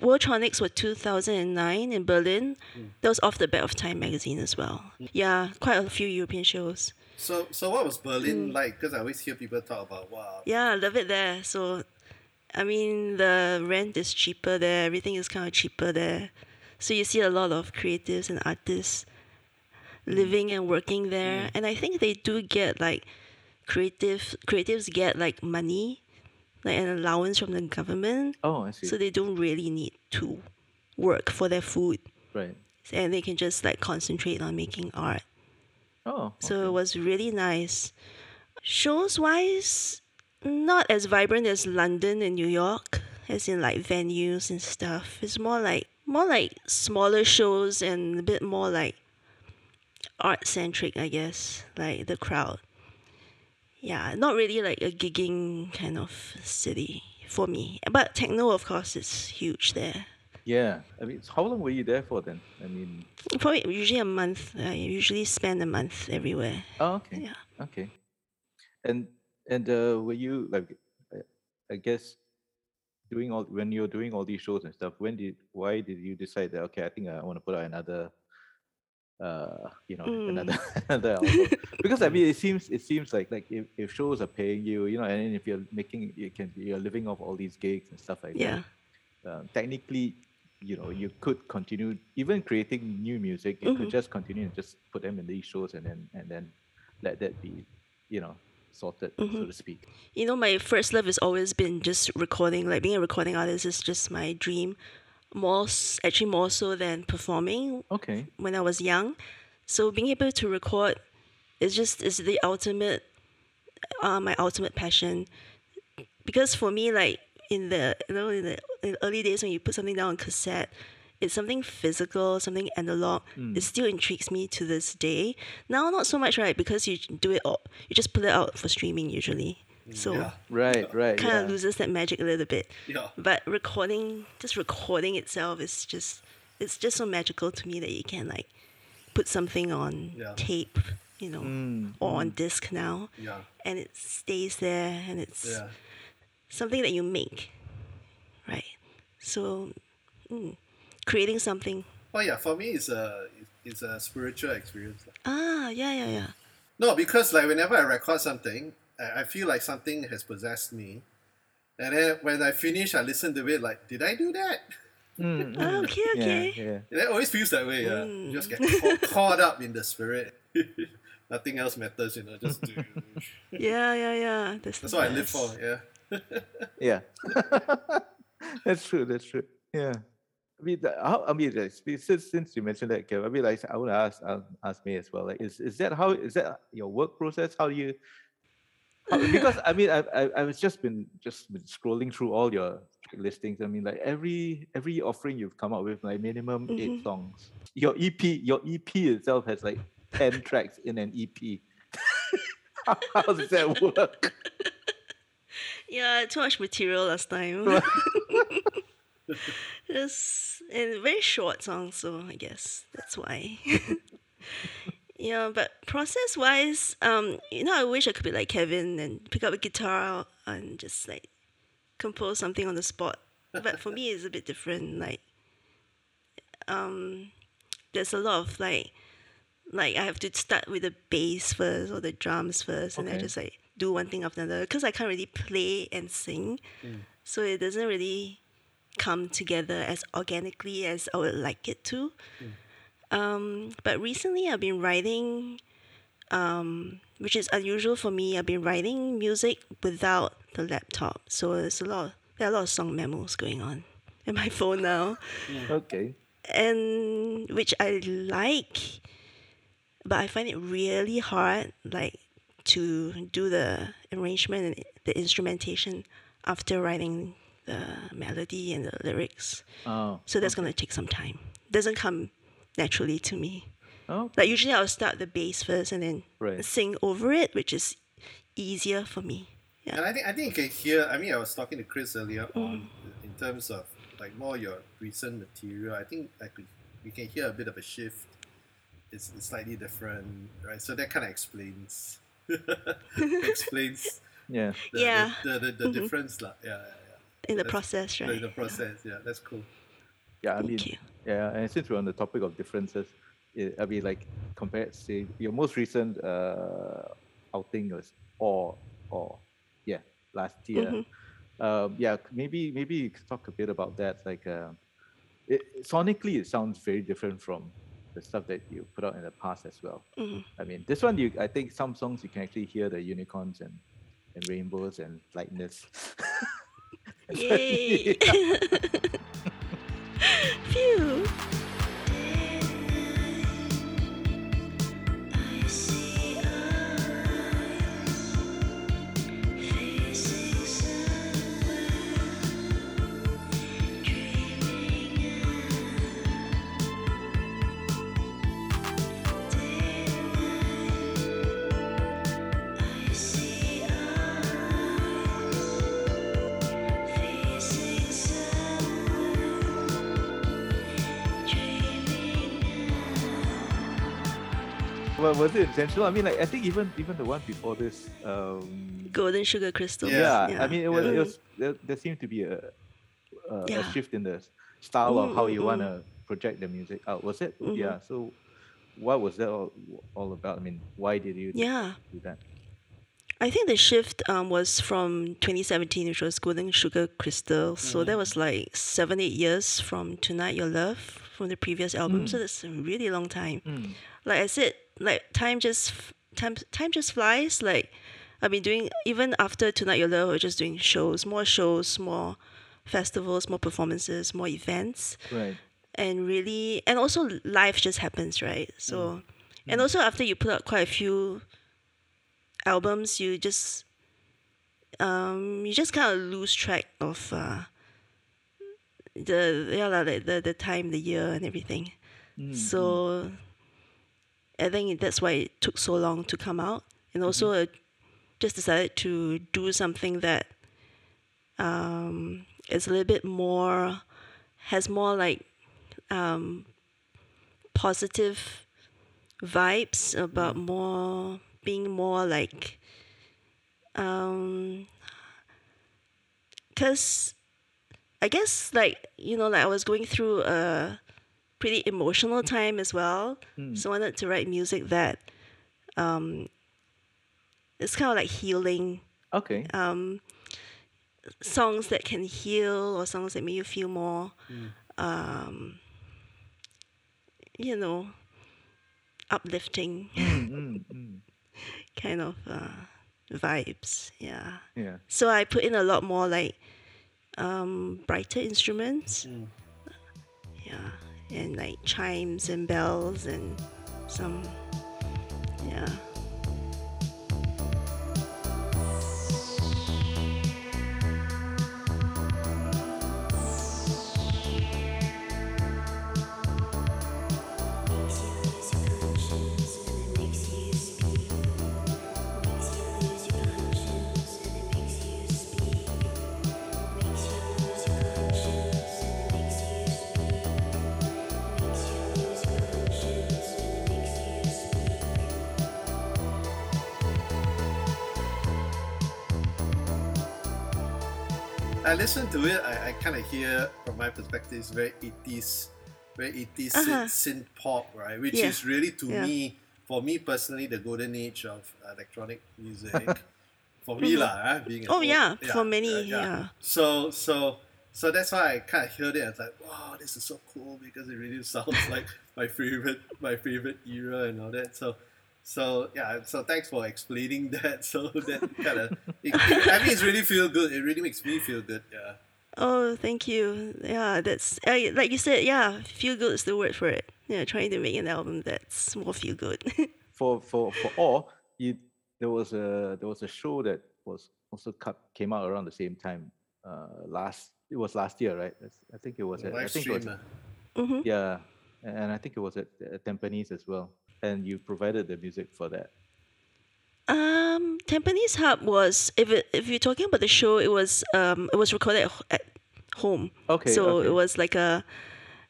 Worldtronics were 2009 in Berlin. Hmm. That was off the back of Time magazine as well. Yeah, quite a few European shows. So, so what was Berlin Mm. like? Because I always hear people talk about wow. Yeah, I love it there. So, I mean, the rent is cheaper there. Everything is kind of cheaper there. So you see a lot of creatives and artists living and working there, and I think they do get like creative creatives get like money, like an allowance from the government, Oh I see. so they don't really need to work for their food, right. and they can just like concentrate on making art. Oh So it was really nice. Shows wise, not as vibrant as London and New York, as in like venues and stuff. It's more like more like smaller shows and a bit more like art centric, I guess. Like the crowd. Yeah, not really like a gigging kind of city for me. But techno, of course, is huge there. Yeah. I mean how long were you there for then? I mean Probably usually a month. I usually spend a month everywhere. Oh, okay. Yeah. Okay. And and uh, were you like, I- I guess, doing all when you're doing all these shows and stuff? When did why did you decide that okay, I think I want to put out another, uh, you know, Mm. another another album? Because I mean, it seems it seems like like if, if shows are paying you, you know, and if you're making you can you're living off all these gigs and stuff like Yeah. that. Uh, technically, you know, you could continue even creating new music. You could Mhm. just continue and just put them in these shows and then and then let that be, you know, sorted, so Mhm. to speak. you know, my first love has always been just recording. Like being a recording artist is just my dream. More, actually, more so than performing Okay. when I was young. So being able to record is just is the ultimate, uh, my ultimate passion. Because for me, like in the you know in the, in the early days when you put something down on cassette, it's something physical, something analog. It still intrigues me to this day. Now, not so much, right? Because you do it all, you just put it out for streaming usually. So Yeah. Right, right. kind yeah. of loses that magic a little bit. Yeah. But recording, just recording itself is just, it's just so magical to me that you can like put something on Yeah. tape, you know, Mm, or on disc now, Yeah. and it stays there, and it's Yeah. something that you make, right? So, mm, creating something. Well, yeah. For me, it's a it's a spiritual experience. Ah, yeah, yeah, yeah. No, because like whenever I record something, I, I feel like something has possessed me. And then when I finish, I listen to it like, did I do that? Mm, mm. okay, okay. Yeah, yeah. And it always feels that way. Yeah, Mm. you just get caught, caught up in the spirit. Nothing else matters, you know. Just do. Yeah, yeah, yeah. That's, That's the what I live for. Yeah. Yeah, that's true. That's true. Yeah, I mean, how, I mean, like, since since you mentioned that, Kev, I mean, like, I want to ask um, ask me as well. Like, is is that how is that your work process? How do you? How, because I mean, I, I I was just been just been scrolling through all your listings. I mean, like every every offering you've come up with, like minimum eight Mhm. songs. Your EP, your EP itself has like ten tracks in an EP. how, how does that work? Yeah, too much material last time. Just and very short songs, so I guess that's why. Yeah, but process wise, um, you know, I wish I could be like Kevin and pick up a guitar and just like compose something on the spot. But for me, it's a bit different. Like, um, there's a lot of like, like I have to start with the bass first or the drums first, and I just like do one thing after another because I can't really play and sing, so it doesn't really come together as organically as I would like it to. Um, but recently, I've been writing, um, which is unusual for me. I've been writing music without the laptop, so there's a lot. there are a lot of song memos going on in my phone now Okay. and which I like, but I find it really hard, like to do the arrangement and the instrumentation after writing the melody and the lyrics. Oh. So that's gonna take some time. Doesn't come naturally to me. Oh. Like usually I'll start the bass first and then Right. sing over it, which is easier for me. Yeah. And I think I think you can hear. I mean, I was talking to Chris earlier Mm. on in terms of like more your recent material. I think like we, we can hear a bit of a shift. It's, it's slightly different, right? So that kind of explains explains Yeah. the, Yeah. the, the, the, the difference, lah. Yeah, yeah, yeah In the That's- process, yeah. right? The, the process, yeah, that's cool. Yeah. I mean, you. yeah. And since we're on the topic of differences, it, I mean, like compared, say, your most recent uh, outing was or or yeah last year. Mm-hmm. Um, yeah. Maybe maybe you could talk a bit about that. Like, uh, it, sonically, it sounds very different from the stuff that you put out in the past as well. Mhm. I mean, this one, you I think some songs you can actually hear the unicorns and, and rainbows and lightness. Yay! Phew. Well, was it intentional? I mean, like I think even even the one before this. Um, Golden sugar crystal. yeah, I mean, it was, Yeah. it was there, there seemed to be a a, Yeah. a shift in the style of how Mm, you mm, want to project the music out. Was it? Mhm. Yeah. So, what was that all, all about? I mean, why did you yeah. do that? I think the shift um, was from 2017, which was Golden Sugar Crystal. So that was like seven, eight years from Tonight Your Love from the previous album. So that's a really long time. Mm. Like I said, like time just time time just flies. Like I've been doing even after Tonight Your Love, we're just doing shows, more shows, more festivals, more performances, more events. Right. and really and also life just happens right? So and also after you put out quite a few albums you just um you just kind of lose track of uh the yeah like the the time the year and everything. Mm, so i think that's why it took so long to come out. And also uh, just decided to do something that um is a little bit more has more like um positive vibes about more being more like um because i guess like you know like i was going through a pretty emotional time as well. So I wanted to write music that um, it's kind of like healing Okay. um, songs that can heal or songs that make you feel more, um, you know, uplifting Mm, mm, mm. kind of uh, vibes. Yeah. Yeah. So I put in a lot more like um, brighter instruments. Yeah. And like chimes and bells and some, yeah. I listen to it. I, I kind of hear, from my perspective, it's very 80s, very 80s Uh-huh. synth, pop, right? Which Yeah. is really, to Yeah. me, for me personally, the golden age of electronic music. for me, lah, eh, being Oh, old- yeah, for many, yeah. So, so, so that's why I kind of heard it. I was like, wow, this is so cool because it really sounds like my favorite, my favorite era and all that. So, so yeah. So thanks for explaining that. So that kind of, I mean, it's really feel good. It really makes me feel good. Yeah. Oh, thank you. Yeah, that's uh, like you said. Yeah, feel good is the word for it. Yeah, trying to make an album that's more feel good. For for for all, you there was a there was a show that was also cut, came out around the same time. Uh, last it was last year, right? I think it was. At, I live think it was. stream. ah. hmm Yeah, and I think it was at, at Tampines as well. And you provided the music for that. Um, Tampines Hub was if it, if you're talking about the show, it was um it was recorded at, home. Okay, So okay. it was like a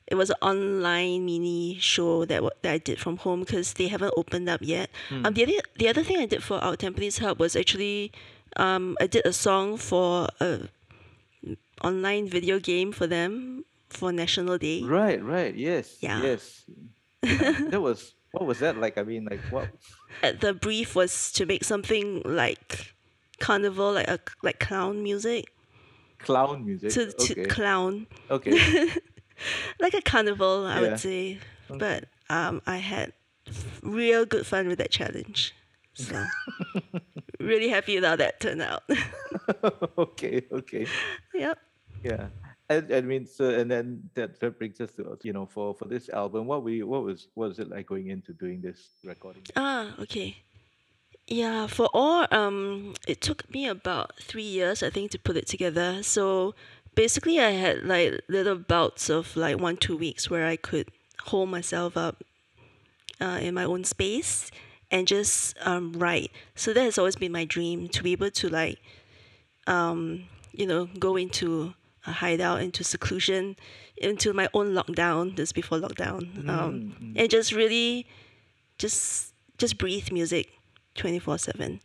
it was an online mini show that that I did from home because they haven't opened up yet. Hmm. Um, the other the other thing I did for our Tampines Hub was actually um I did a song for a online video game for them for National Day. Right, right. Yes. Yeah. Yes. That was what was that like? I mean, like what? Uh, The brief was to make something like carnival, like a like clown music Clown music. to to okay. clown. okay. like a carnival, I Yeah. would say. But um, I had real good fun with that challenge. So really happy with how that turned out. okay. Okay. yep. Yeah. And I mean, so and then that, that brings us to you know for for this album, what we what was what was it like going into doing this recording? Ah, okay. Yeah, for all, um, it took me about three years, I think, to put it together. So basically, I had like little bouts of like one two weeks where I could hold myself up uh, in my own space and just um, write. So that has always been my dream to be able to like, um, you know, go into a hideout, into seclusion, into my own lockdown. This before lockdown, um, and just really, just just breathe music, twenty four seven.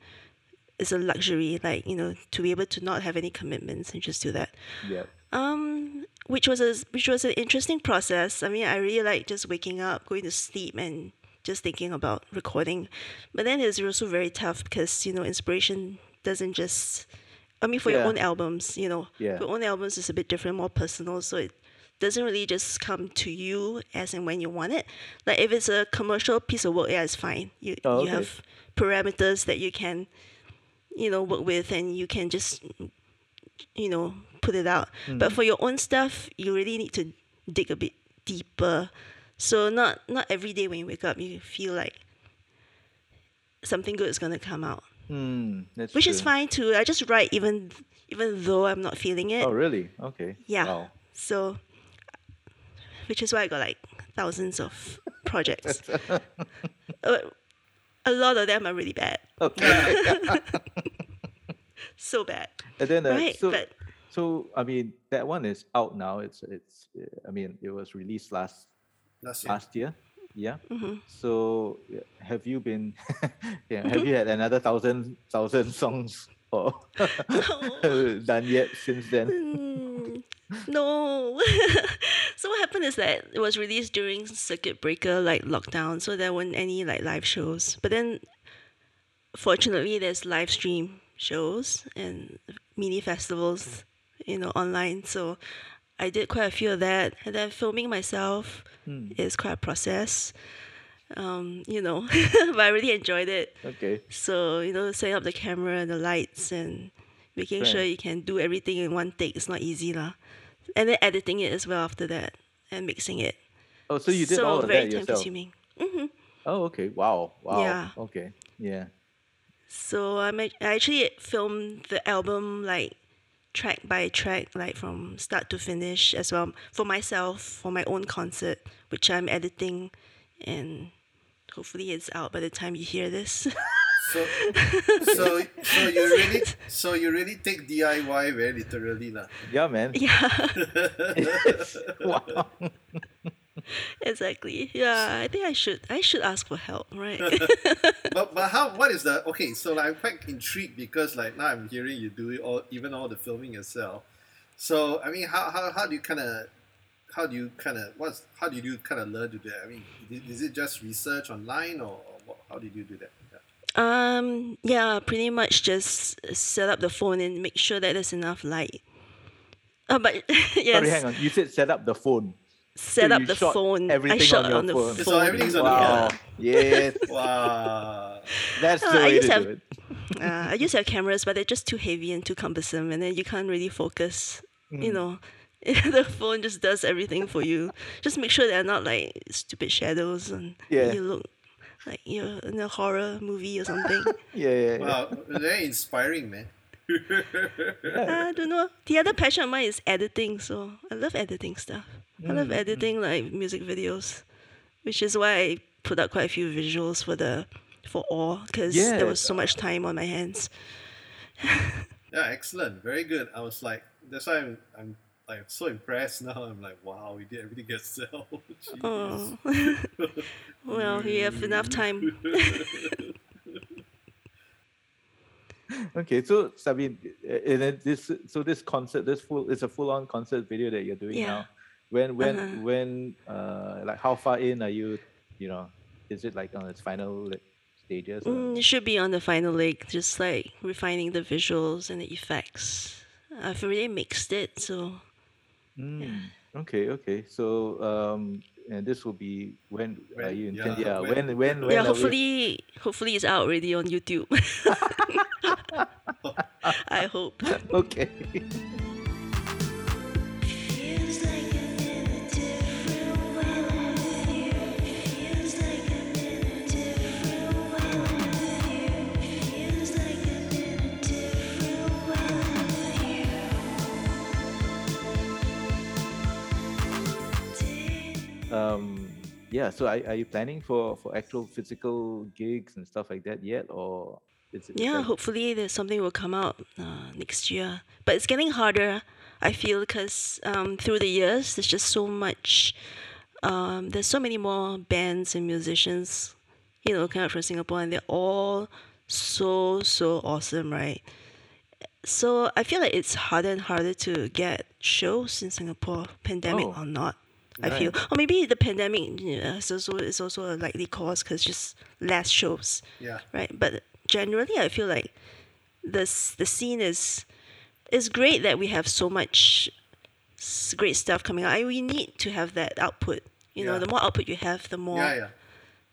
It's a luxury, like you know, to be able to not have any commitments and just do that. Yeah. Um, which was a which was an interesting process. I mean, I really like just waking up, going to sleep, and just thinking about recording. But then it's also very tough because you know inspiration doesn't just. I mean, for your own albums, you know, Yeah. for own albums is a bit different, more personal. So it doesn't really just come to you as and when you want it. Like if it's a commercial piece of work, yeah, it's fine. You Oh, you have parameters that you can, you know, work with, and you can just you know, put it out. Hmm. But for your own stuff, you really need to dig a bit deeper. So not not every day when you wake up you feel like something good is gonna come out. Hmm. That's Which is fine too. I just write even even though I'm not feeling it. Oh, really? Okay. Yeah. Wow. So which is why I got like thousands of projects. Uh, a lot of them are really bad. Okay. So bad. and then uh, Right, so but- so I mean that one is out now. It's it's uh, I mean it was released last That's it. last year. Yeah. Mm-hmm. So have you been? yeah. Have you had another thousand thousand songs or done yet since then? Mm, no. So what happened is that it was released during circuit breaker, like lockdown, so there weren't any like live shows. But then, fortunately, there's live stream shows and mini festivals, you know, online. So I did quite a few of that, and then filming myself is quite a process. Um, you know, but I really enjoyed it. Okay. So, you know, setting up the camera and the lights and making sure you can do everything in one take is not easy lah. And then editing it as well after that and mixing it. Oh, so you did so all of very that time yourself? consuming. hmm Oh, okay. Wow. Wow. Yeah. Okay. Yeah. So I'm, act- I actually filmed the album like track by track, like from start to finish as well for myself, for my own concert, which I'm editing and hopefully it's out by the time you hear this. So, so, so you really, so you really take DIY very literally, lah. Yeah, man. yeah. wow. Exactly. Yeah, I think I should I should ask for help, right? But but how? What is the okay? So like, I'm quite intrigued because like now I'm hearing you do it all, even all the filming yourself. So I mean, how how, how do you kind of how do you kind of what's how did you kind of learn to do that? I mean, i- is it just research online or, or what, how did you do that? Yeah. um, yeah, pretty much just set up the phone and make sure that there's enough light. Uh, but yes, Sorry, hang on. You said set up the phone. Set So up the shot phone. I shot on your on the phone. phone. So everything's on the Wow. Yes. Wow. That's Uh, the I way used to to do it. Uh, I used to have cameras, but they're just too heavy and too cumbersome, and then you can't really focus. Hmm. You know, the phone just does everything for you. Just make sure they're not like stupid shadows and Yeah. you look like you're in a horror movie or something. Yeah, yeah, yeah. Wow. Very inspiring, man. I don't know. The other passion of mine is editing, so I love editing stuff. I Mm, love editing like music videos, which is why I put out quite a few visuals for the for all because there was so much time on my hands. Yeah, excellent. Very good. I was like, that's why I'm, I'm like so impressed now. I'm like, wow, we did everything yourself. Jeez. Oh, well, you have enough time. Okay, so Sabine, uh, and then this, so this concert, this full, it's a full-on concert video that you're doing Yeah. now. When, when, Uh-huh. when, uh, like, how far in are you? You know, is it like on its final stages? Mm, it should be on the final leg, just like refining the visuals and the effects. I've already mixed it, so Mm, Okay, okay. So, um, and this will be when are When- you yeah, intend? Yeah, when- when, when, when? yeah. are we- Hopefully, hopefully it's out already on YouTube. I hope. Okay. Um, yeah. So, are, are you planning for for actual physical gigs and stuff like that yet, or is it? Yeah, like- hopefully there's something will come out uh, next year. But it's getting harder, I feel, because um, through the years, there's just so much. Um, there's so many more bands and musicians, you know, coming out from Singapore, and they're all so so awesome, right? So I feel like it's harder and harder to get shows in Singapore, pandemic Oh, or not. I feel, or maybe the pandemic yeah, is also is also a likely cause because just less shows Yeah. right? But generally, I feel like this the scene is is great that we have so much great stuff coming out. I, we need to have that output. You know, the more output you have, the more Yeah, yeah.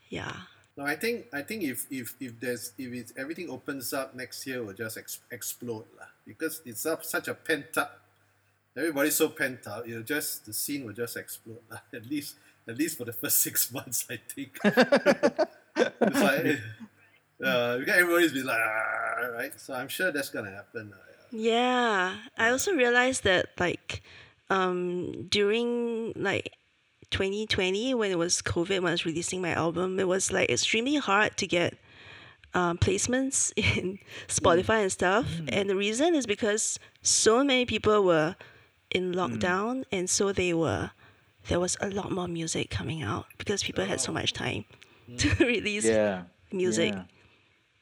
yeah. No, I think I think if if if there's if it's, everything opens up next year, will just ex- explode lah. Because it's up such a pent up. Everybody's so pent up. You know, just the scene will just explode lah. At least at least for the first six months, I think. it's like, uh, because everybody's been like, "Ah," right? So I'm sure that's gonna happen. lah, yeah. Yeah, I also realized that like um during like 2020 when it was COVID when I was releasing my album, it was like extremely hard to get um, placements in Spotify and stuff. And the reason is because so many people were in lockdown, and so they were there was a lot more music coming out because people had so much time to release Yeah. music. yeah.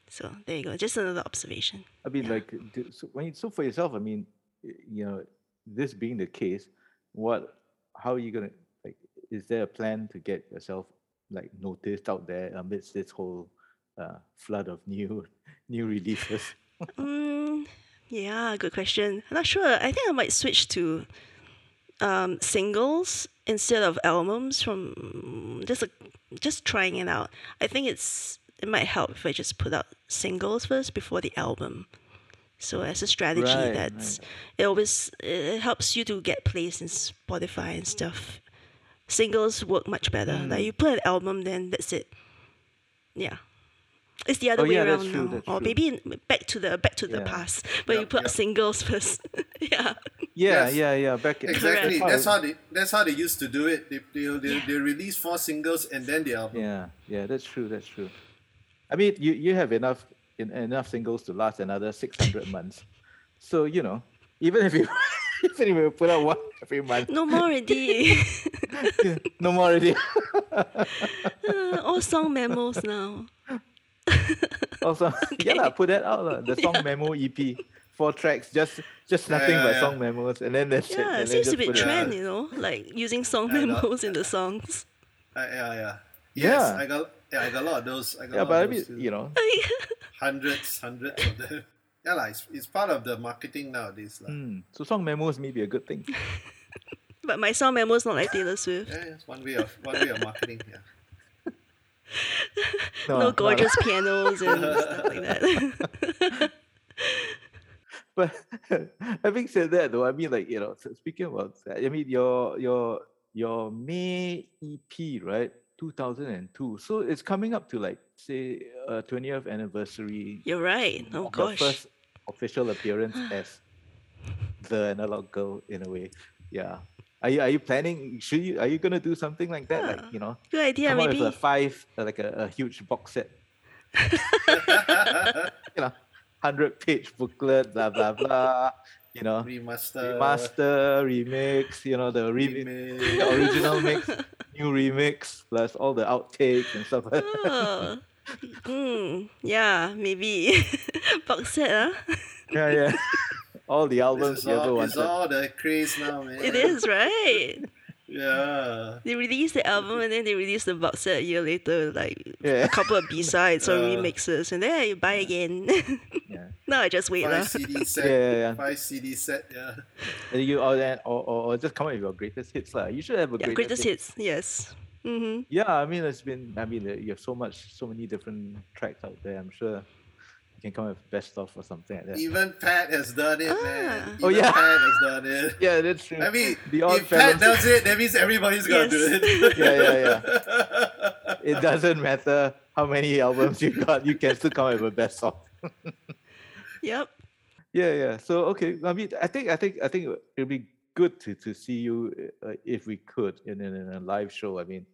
So there you go. Just another observation. I mean, Yeah. like, do, so when you, so for yourself, I mean, you know, this being the case, what how are you gonna like? Is there a plan to get yourself like noticed out there amidst this whole uh, flood of new new releases? Mm, yeah, good question. I'm not sure. I think I might switch to um, singles instead of albums from just a, just trying it out. I think it's it might help if I just put out singles first before the album. So as a strategy, Right, that's it. Always it helps you to get placed in Spotify and stuff. Singles work much better. Like Mm. you put an album, then that's it. Yeah. It's the other Oh, way yeah, that's around true, now, that's or true. maybe in- back to the back to the Yeah. past, but you put yep. singles first. yeah, Yeah, Yes. yeah, yeah. Back Exactly. how That's how they that's how they used to do it. They they, they, Yeah. they release four singles and then the album. Yeah, yeah, that's true. That's true. I mean, you you have enough in, enough singles to last another six hundred months. So you know, even if you even if you put out one every month, no more already. no more already. Uh, All song memos now. also, yeah, lah, put that out lah. The song memo EP, four tracks, just just Yeah, nothing yeah, but yeah. song memos, and then that's it. Yeah, and it seems to be a put it out. trend, you know, like using song I memos in the songs. Uh, yeah, yeah. Yes, Yeah. I got yeah, I got a lot of those. I got Yeah, but I mean, you know, hundreds, hundreds of them. Yeah, like, it's, it's part of the marketing nowadays. Like. mm, so song memos may be a good thing. But my song memo's not like Taylor Swift. Yeah, it's one way of one way of marketing. Yeah. No, No gorgeous pianos and stuff like that. But having said that, though, I mean, like you know, speaking about that, I mean, your your your Mei EP, right, two thousand and two. So it's coming up to like say a twentieth anniversary. You're right. Oh gosh. first official appearance as the analog girl in a way. Yeah. Are you are you planning? Should you are you gonna do something like that? Like you know, Good idea. come up Maybe. with a five, uh, like a, a huge box set. you know, hundred page booklet, blah blah blah. You know, Remaster. remaster, remix. You know, the re- remix. the original mix, new remix, plus all the outtakes and stuff. Oh. Hmm. Yeah. Maybe. Box set. Huh? yeah, yeah. All the albums is you ever all, it's all the craze now, man. It is right. Yeah. They release the album and then they release the box set a year later, like Yeah. a couple of B sides or Yeah. remixes, and then you buy again. Yeah. no, I just wait lah. Five CD set. Yeah, yeah, yeah. Five CD set. Yeah. And you or then or, or, or just come up with your greatest hits lah. You should have a Yeah, greatest, greatest hits. hits. Yes. Mm-hmm. Yeah, I mean it's been. I mean you have so much, so many different tracks out there. I'm sure you can come up with best of or something like that. Even Pat has done it, man. Ah. Even Oh, yeah. Pat has done it. Yeah, that's true. I mean, The Odd if Pat does it, that means everybody's gonna do it. yeah, yeah, yeah. It doesn't matter how many albums you got, you can still come up with a best song. Yep. Yeah, yeah. So okay, I mean, I think, I think, I think it'd be good to to see you uh, if we could in, in in a live show. I mean,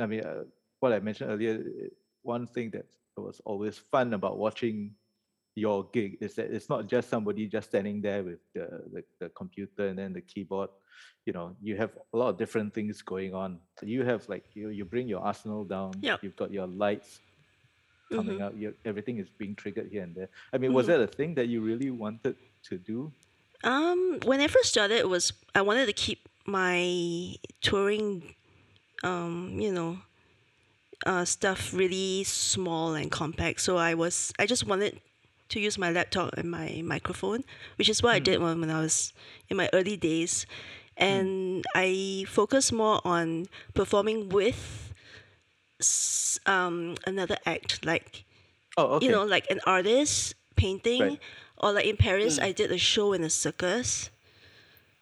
I mean, uh, what I mentioned earlier. uh, One thing that was always fun about watching your gig is that it's not just somebody just standing there with the, the, the computer and then the keyboard. You know, you have a lot of different things going on. So you have like you you bring your arsenal down. Yep. You've got your lights coming Mhm. out. You, everything is being triggered here and there. I mean, was Mhm. that a thing that you really wanted to do? Um, when I first started, it was I wanted to keep my touring, um, you know, uh, stuff really small and compact. So I was I just wanted to use my laptop and my microphone, which is what I did when, when I was in my early days, and I focused more on performing with um, another act, like Oh, okay. you know, like an artist painting, Right. or like in Paris, I did a show in a circus.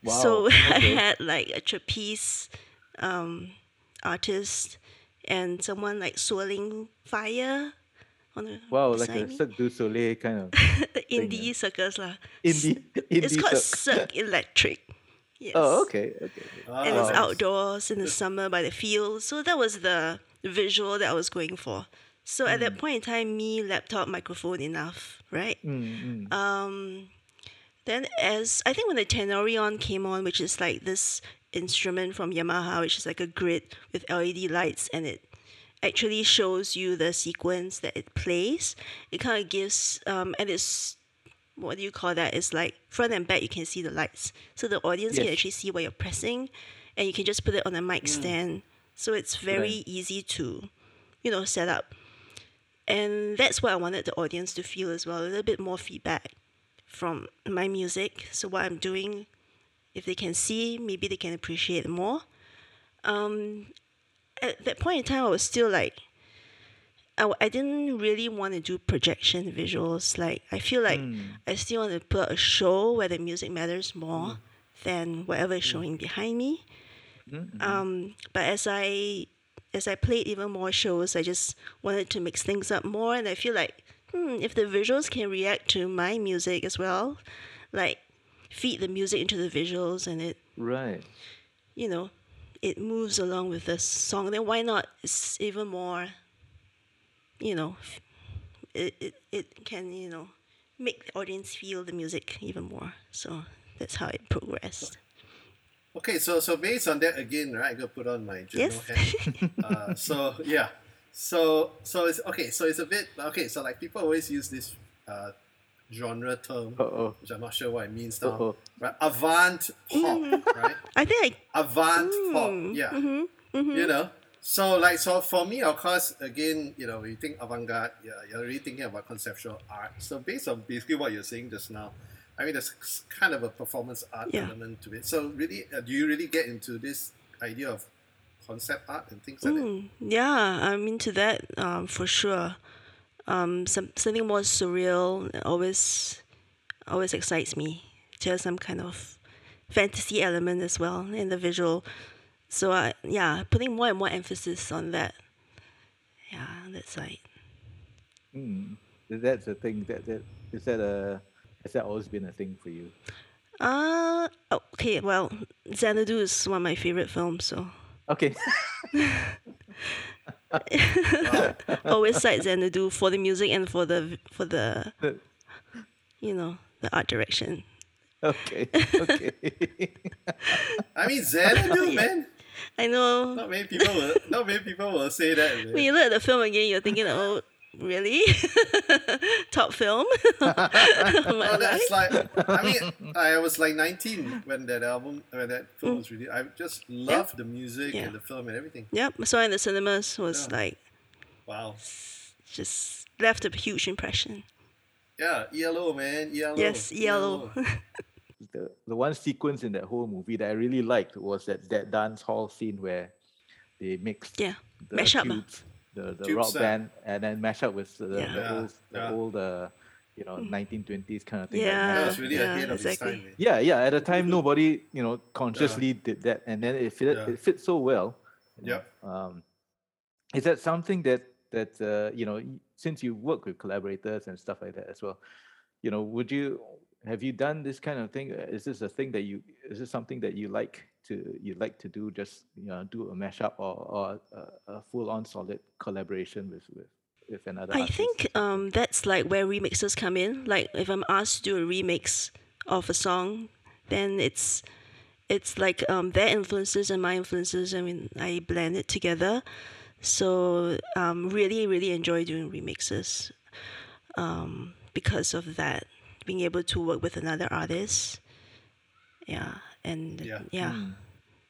wow. So I had like a trapeze um, artist and someone like swirling fire on the wow, like a me. Cirque du Soleil kind of indie circus lah. indie. indie It's called cirque. Cirque Electrique. Yes. Oh, okay, okay. And it's outdoors in the summer by the fields. So that was the visual that I was going for. So at Mm. that point in time, me, laptop, microphone, enough, right? Mm, mm. Um, then as I think when the Tenori-on came on, which is like this instrument from Yamaha, which is like a grid with LED lights, and it actually shows you the sequence that it plays. It kind of gives, um, and it's what do you call that? It's like front and back. You can see the lights, so the audience can actually see what you're pressing, and you can just put it on a mic stand. So it's very Right. easy to, you know, set up. And that's what I wanted the audience to feel as well a little bit more feedback from my music. So, what I'm doing, if they can see, maybe they can appreciate more. Um, at that point in time, I was still like, I, I didn't really want to do projection visuals. Like, I feel like I still want to put a show where the music matters more than whatever is showing behind me. Um, but as I as I played even more shows, I just wanted to mix things up more, and I feel like hmm, if the visuals can react to my music as well, like feed the music into the visuals, and it Right. you know it moves along with the song, then why not? It's even more, you know, it it, it can you know make the audience feel the music even more. So that's how it progressed. Okay, so so based on that again, right? I gotta put on my journal Yes. hat. uh, so yeah, so so it's okay. So it's a bit okay. So like people always use this uh, genre term, Uh-oh. which I'm not sure what it means now. Uh-oh. Right, avant pop, right? I think I Avant pop, Mm, yeah. mm-hmm, You know, so like so for me, of course, again, you know, when you think avant-garde, yeah, you're really thinking about conceptual art. So based on basically what you're saying just now, I mean, there's kind of a performance art Yeah. element to it. So really, uh, do you really get into this idea of concept art and things like that? Mm, yeah, I'm into that um, for sure. Um, some something more surreal always always excites me. Just some kind of fantasy element as well in the visual. So I yeah, putting more and more emphasis on that. Yeah, that's right. Mm. That's the thing. That that is that a has that always been a thing for you? Uh okay. Well, Xanadu is one of my favorite films, so Okay. always cite Xanadu for the music and for the for the you know the art direction. okay. Okay. I mean, Xanadu, man. I know Not many people will. Not many people will say that. Man. when you look at the film again, you're thinking, oh, really? Top film? of my Oh, life? that's like I mean I was like 19 when that album when that film was released. I just loved the music Mm. Yeah. and the film and everything. Yep, saw it in the cinemas was Yeah. like Wow. just left a huge impression. Yeah, ELO man, ELO. Yes, yellow. the the one sequence in that whole movie that I really liked was that that dance hall scene where they mixed yeah, the mash up. Tubes, the the Tube rock set. band, and then mash up with the, Yeah. the old the yeah. old uh, you know 1920s kind of thing. Yeah. That was really Yeah, ahead of its exactly. time, man. Yeah, yeah. At the time, nobody you know consciously did that, and then it fit Yeah. it fit so well. Yeah. Um, is that something that that uh, you know since you work with collaborators and stuff like that as well, you know, would you have you done this kind of thing? Uh, Is this a thing that you is this something that you like to you like to do? Just you know, do a mashup or or a, a full on solid collaboration with with with another. I artist? think um, that's like where remixes come in. Like if I'm asked to do a remix of a song, then it's it's like um, their influences and my influences. I mean, I blend it together. So um, really, really enjoy doing remixes um, because of that. Being able to work with another artist, yeah, and Yeah. yeah. Hmm.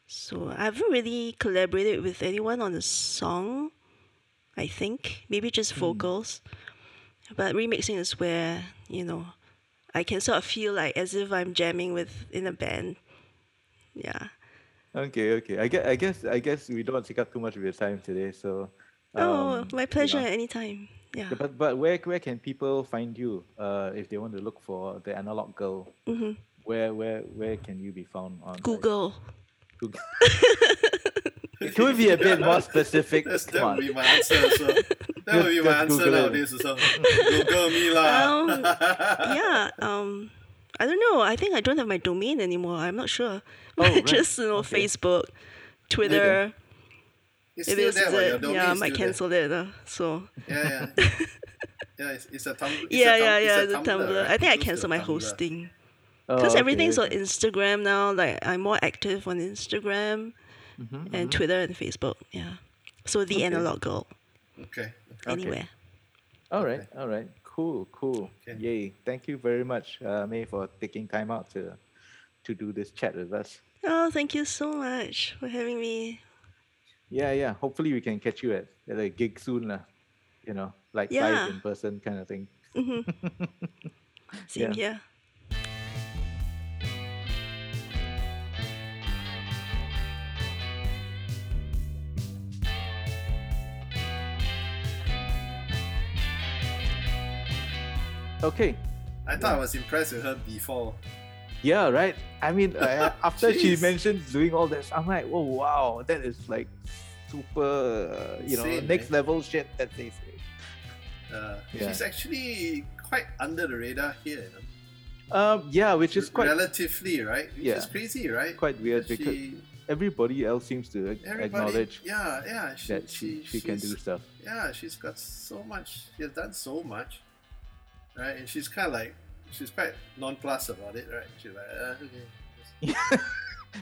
So I haven't really collaborated with anyone on a song. I think maybe just vocals, but remixing is where you know I can sort of feel like as if I'm jamming with in a band. Yeah. Okay, okay. I guess I guess I guess we don't want to take up too much of your time today. So. oh, um, my you pleasure know, at any time. Yeah. Yeah, But but where where can people find you uh, if they want to look for the analog girl? Mhm. Where where where can you be found on like, Google. Google? Could we be a bit more specific? That's, that Come would be my answer. So that would be my answer Google it. nowadays. So Google me lah. Um, yeah. Um, I don't know. I think I don't have my domain anymore. I'm not sure. Oh, right. just you know Okay. Facebook, Twitter. It's It still is. there, but your it? Yeah, I is might still there. cancel it. Uh, so. Yeah, yeah. Yeah, it's, it's a Tumblr. It's yeah, a tum- yeah, it's yeah. a The Tumblr. right? I think I Close to cancelled my Tumblr. Hosting Oh, because okay, everything's on. Instagram now. Like I'm more active on Instagram Mhm, and Twitter and Facebook. Yeah. So the Okay. analog girl Okay. anywhere. All right, all right. Cool, cool. Okay. Yay. Thank you very much, uh, Mei, for taking time out to to do this chat with us. Oh, thank you so much for having me. Yeah, yeah. Hopefully we can catch you at, at a gig soon, lah. You know, like Yeah. live in person kind of thing. Same Yeah. here. Okay. I thought I was impressed with her before. Yeah, right. I mean, uh, after she mentioned doing all this, I'm like, oh wow, that is like super, uh, you know, next man. level shit that they say. Uh, Yeah. She's actually quite under the radar here. You know? Um, yeah, which is quite relatively right. Which Yeah. is crazy, right? quite weird That because she, everybody else seems to acknowledge yeah, yeah, she, that she, she can do stuff. Yeah, she's got so much. She has done so much, right? And she's kind of like, she's quite nonplussed about it, right? She's like, uh, okay.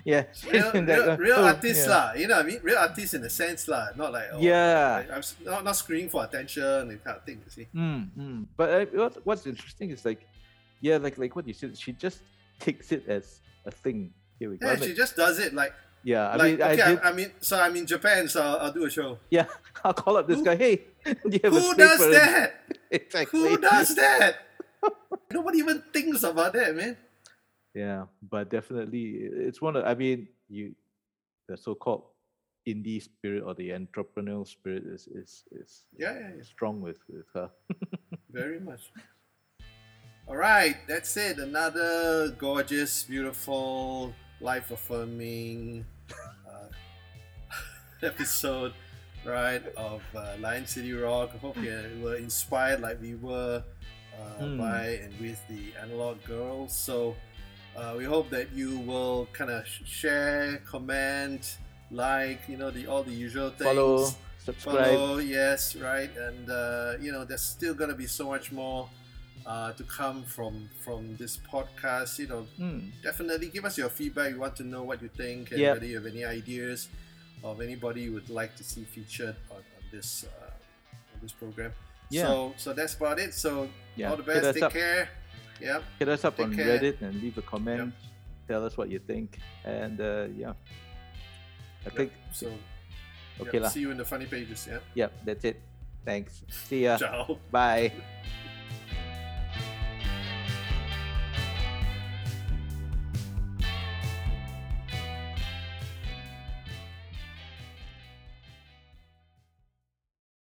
Yeah, Real, that real, real Oh, artists yeah. lah, you know what I mean? Real artists in a sense lah, not like oh, Yeah. like, I'm not, not screaming for attention and kind of thing. You see? Mm, mm. But uh, what, what's interesting is like, yeah, like like what you said, she just takes it as a thing. Here we go. Yeah, Like, she just does it like yeah, I like mean, I okay. did. I, I mean, so I'm in Japan, so I'll, I'll do a show. yeah, I'll call up this Who- guy. Hey, do you have a Who does for a-" that? Exactly. Who does that? Nobody even thinks about that, man. Yeah, but definitely, it's one of. I mean, you, the so-called indie spirit or the entrepreneurial spirit is is is Yeah, yeah, yeah. strong with with her. Very much. All right, that's it. Another gorgeous, beautiful, life affirming uh, episode, right, of uh, Lion City Rock. I hope you were inspired like we were uh, Hmm. by and with the Analog Girls. So uh, we hope that you will kind of sh- share, comment, like, you know, the all the usual things Follow, subscribe. follow yes right and uh, you know there's still gonna be so much more uh, to come from from this podcast you know Hmm. definitely give us your feedback we want to know what you think and Yep. whether you have any ideas of anybody you would like to see featured on, on this uh, on this program Yeah. so so that's about it so Yeah, all the best take up. care yeah Hit us up Take on care. Reddit and leave a comment. Tell us what you think, and uh, yeah, I think so okay lah. see you in the funny pages yeah Yep, that's it. Thanks. See ya. ciao Bye.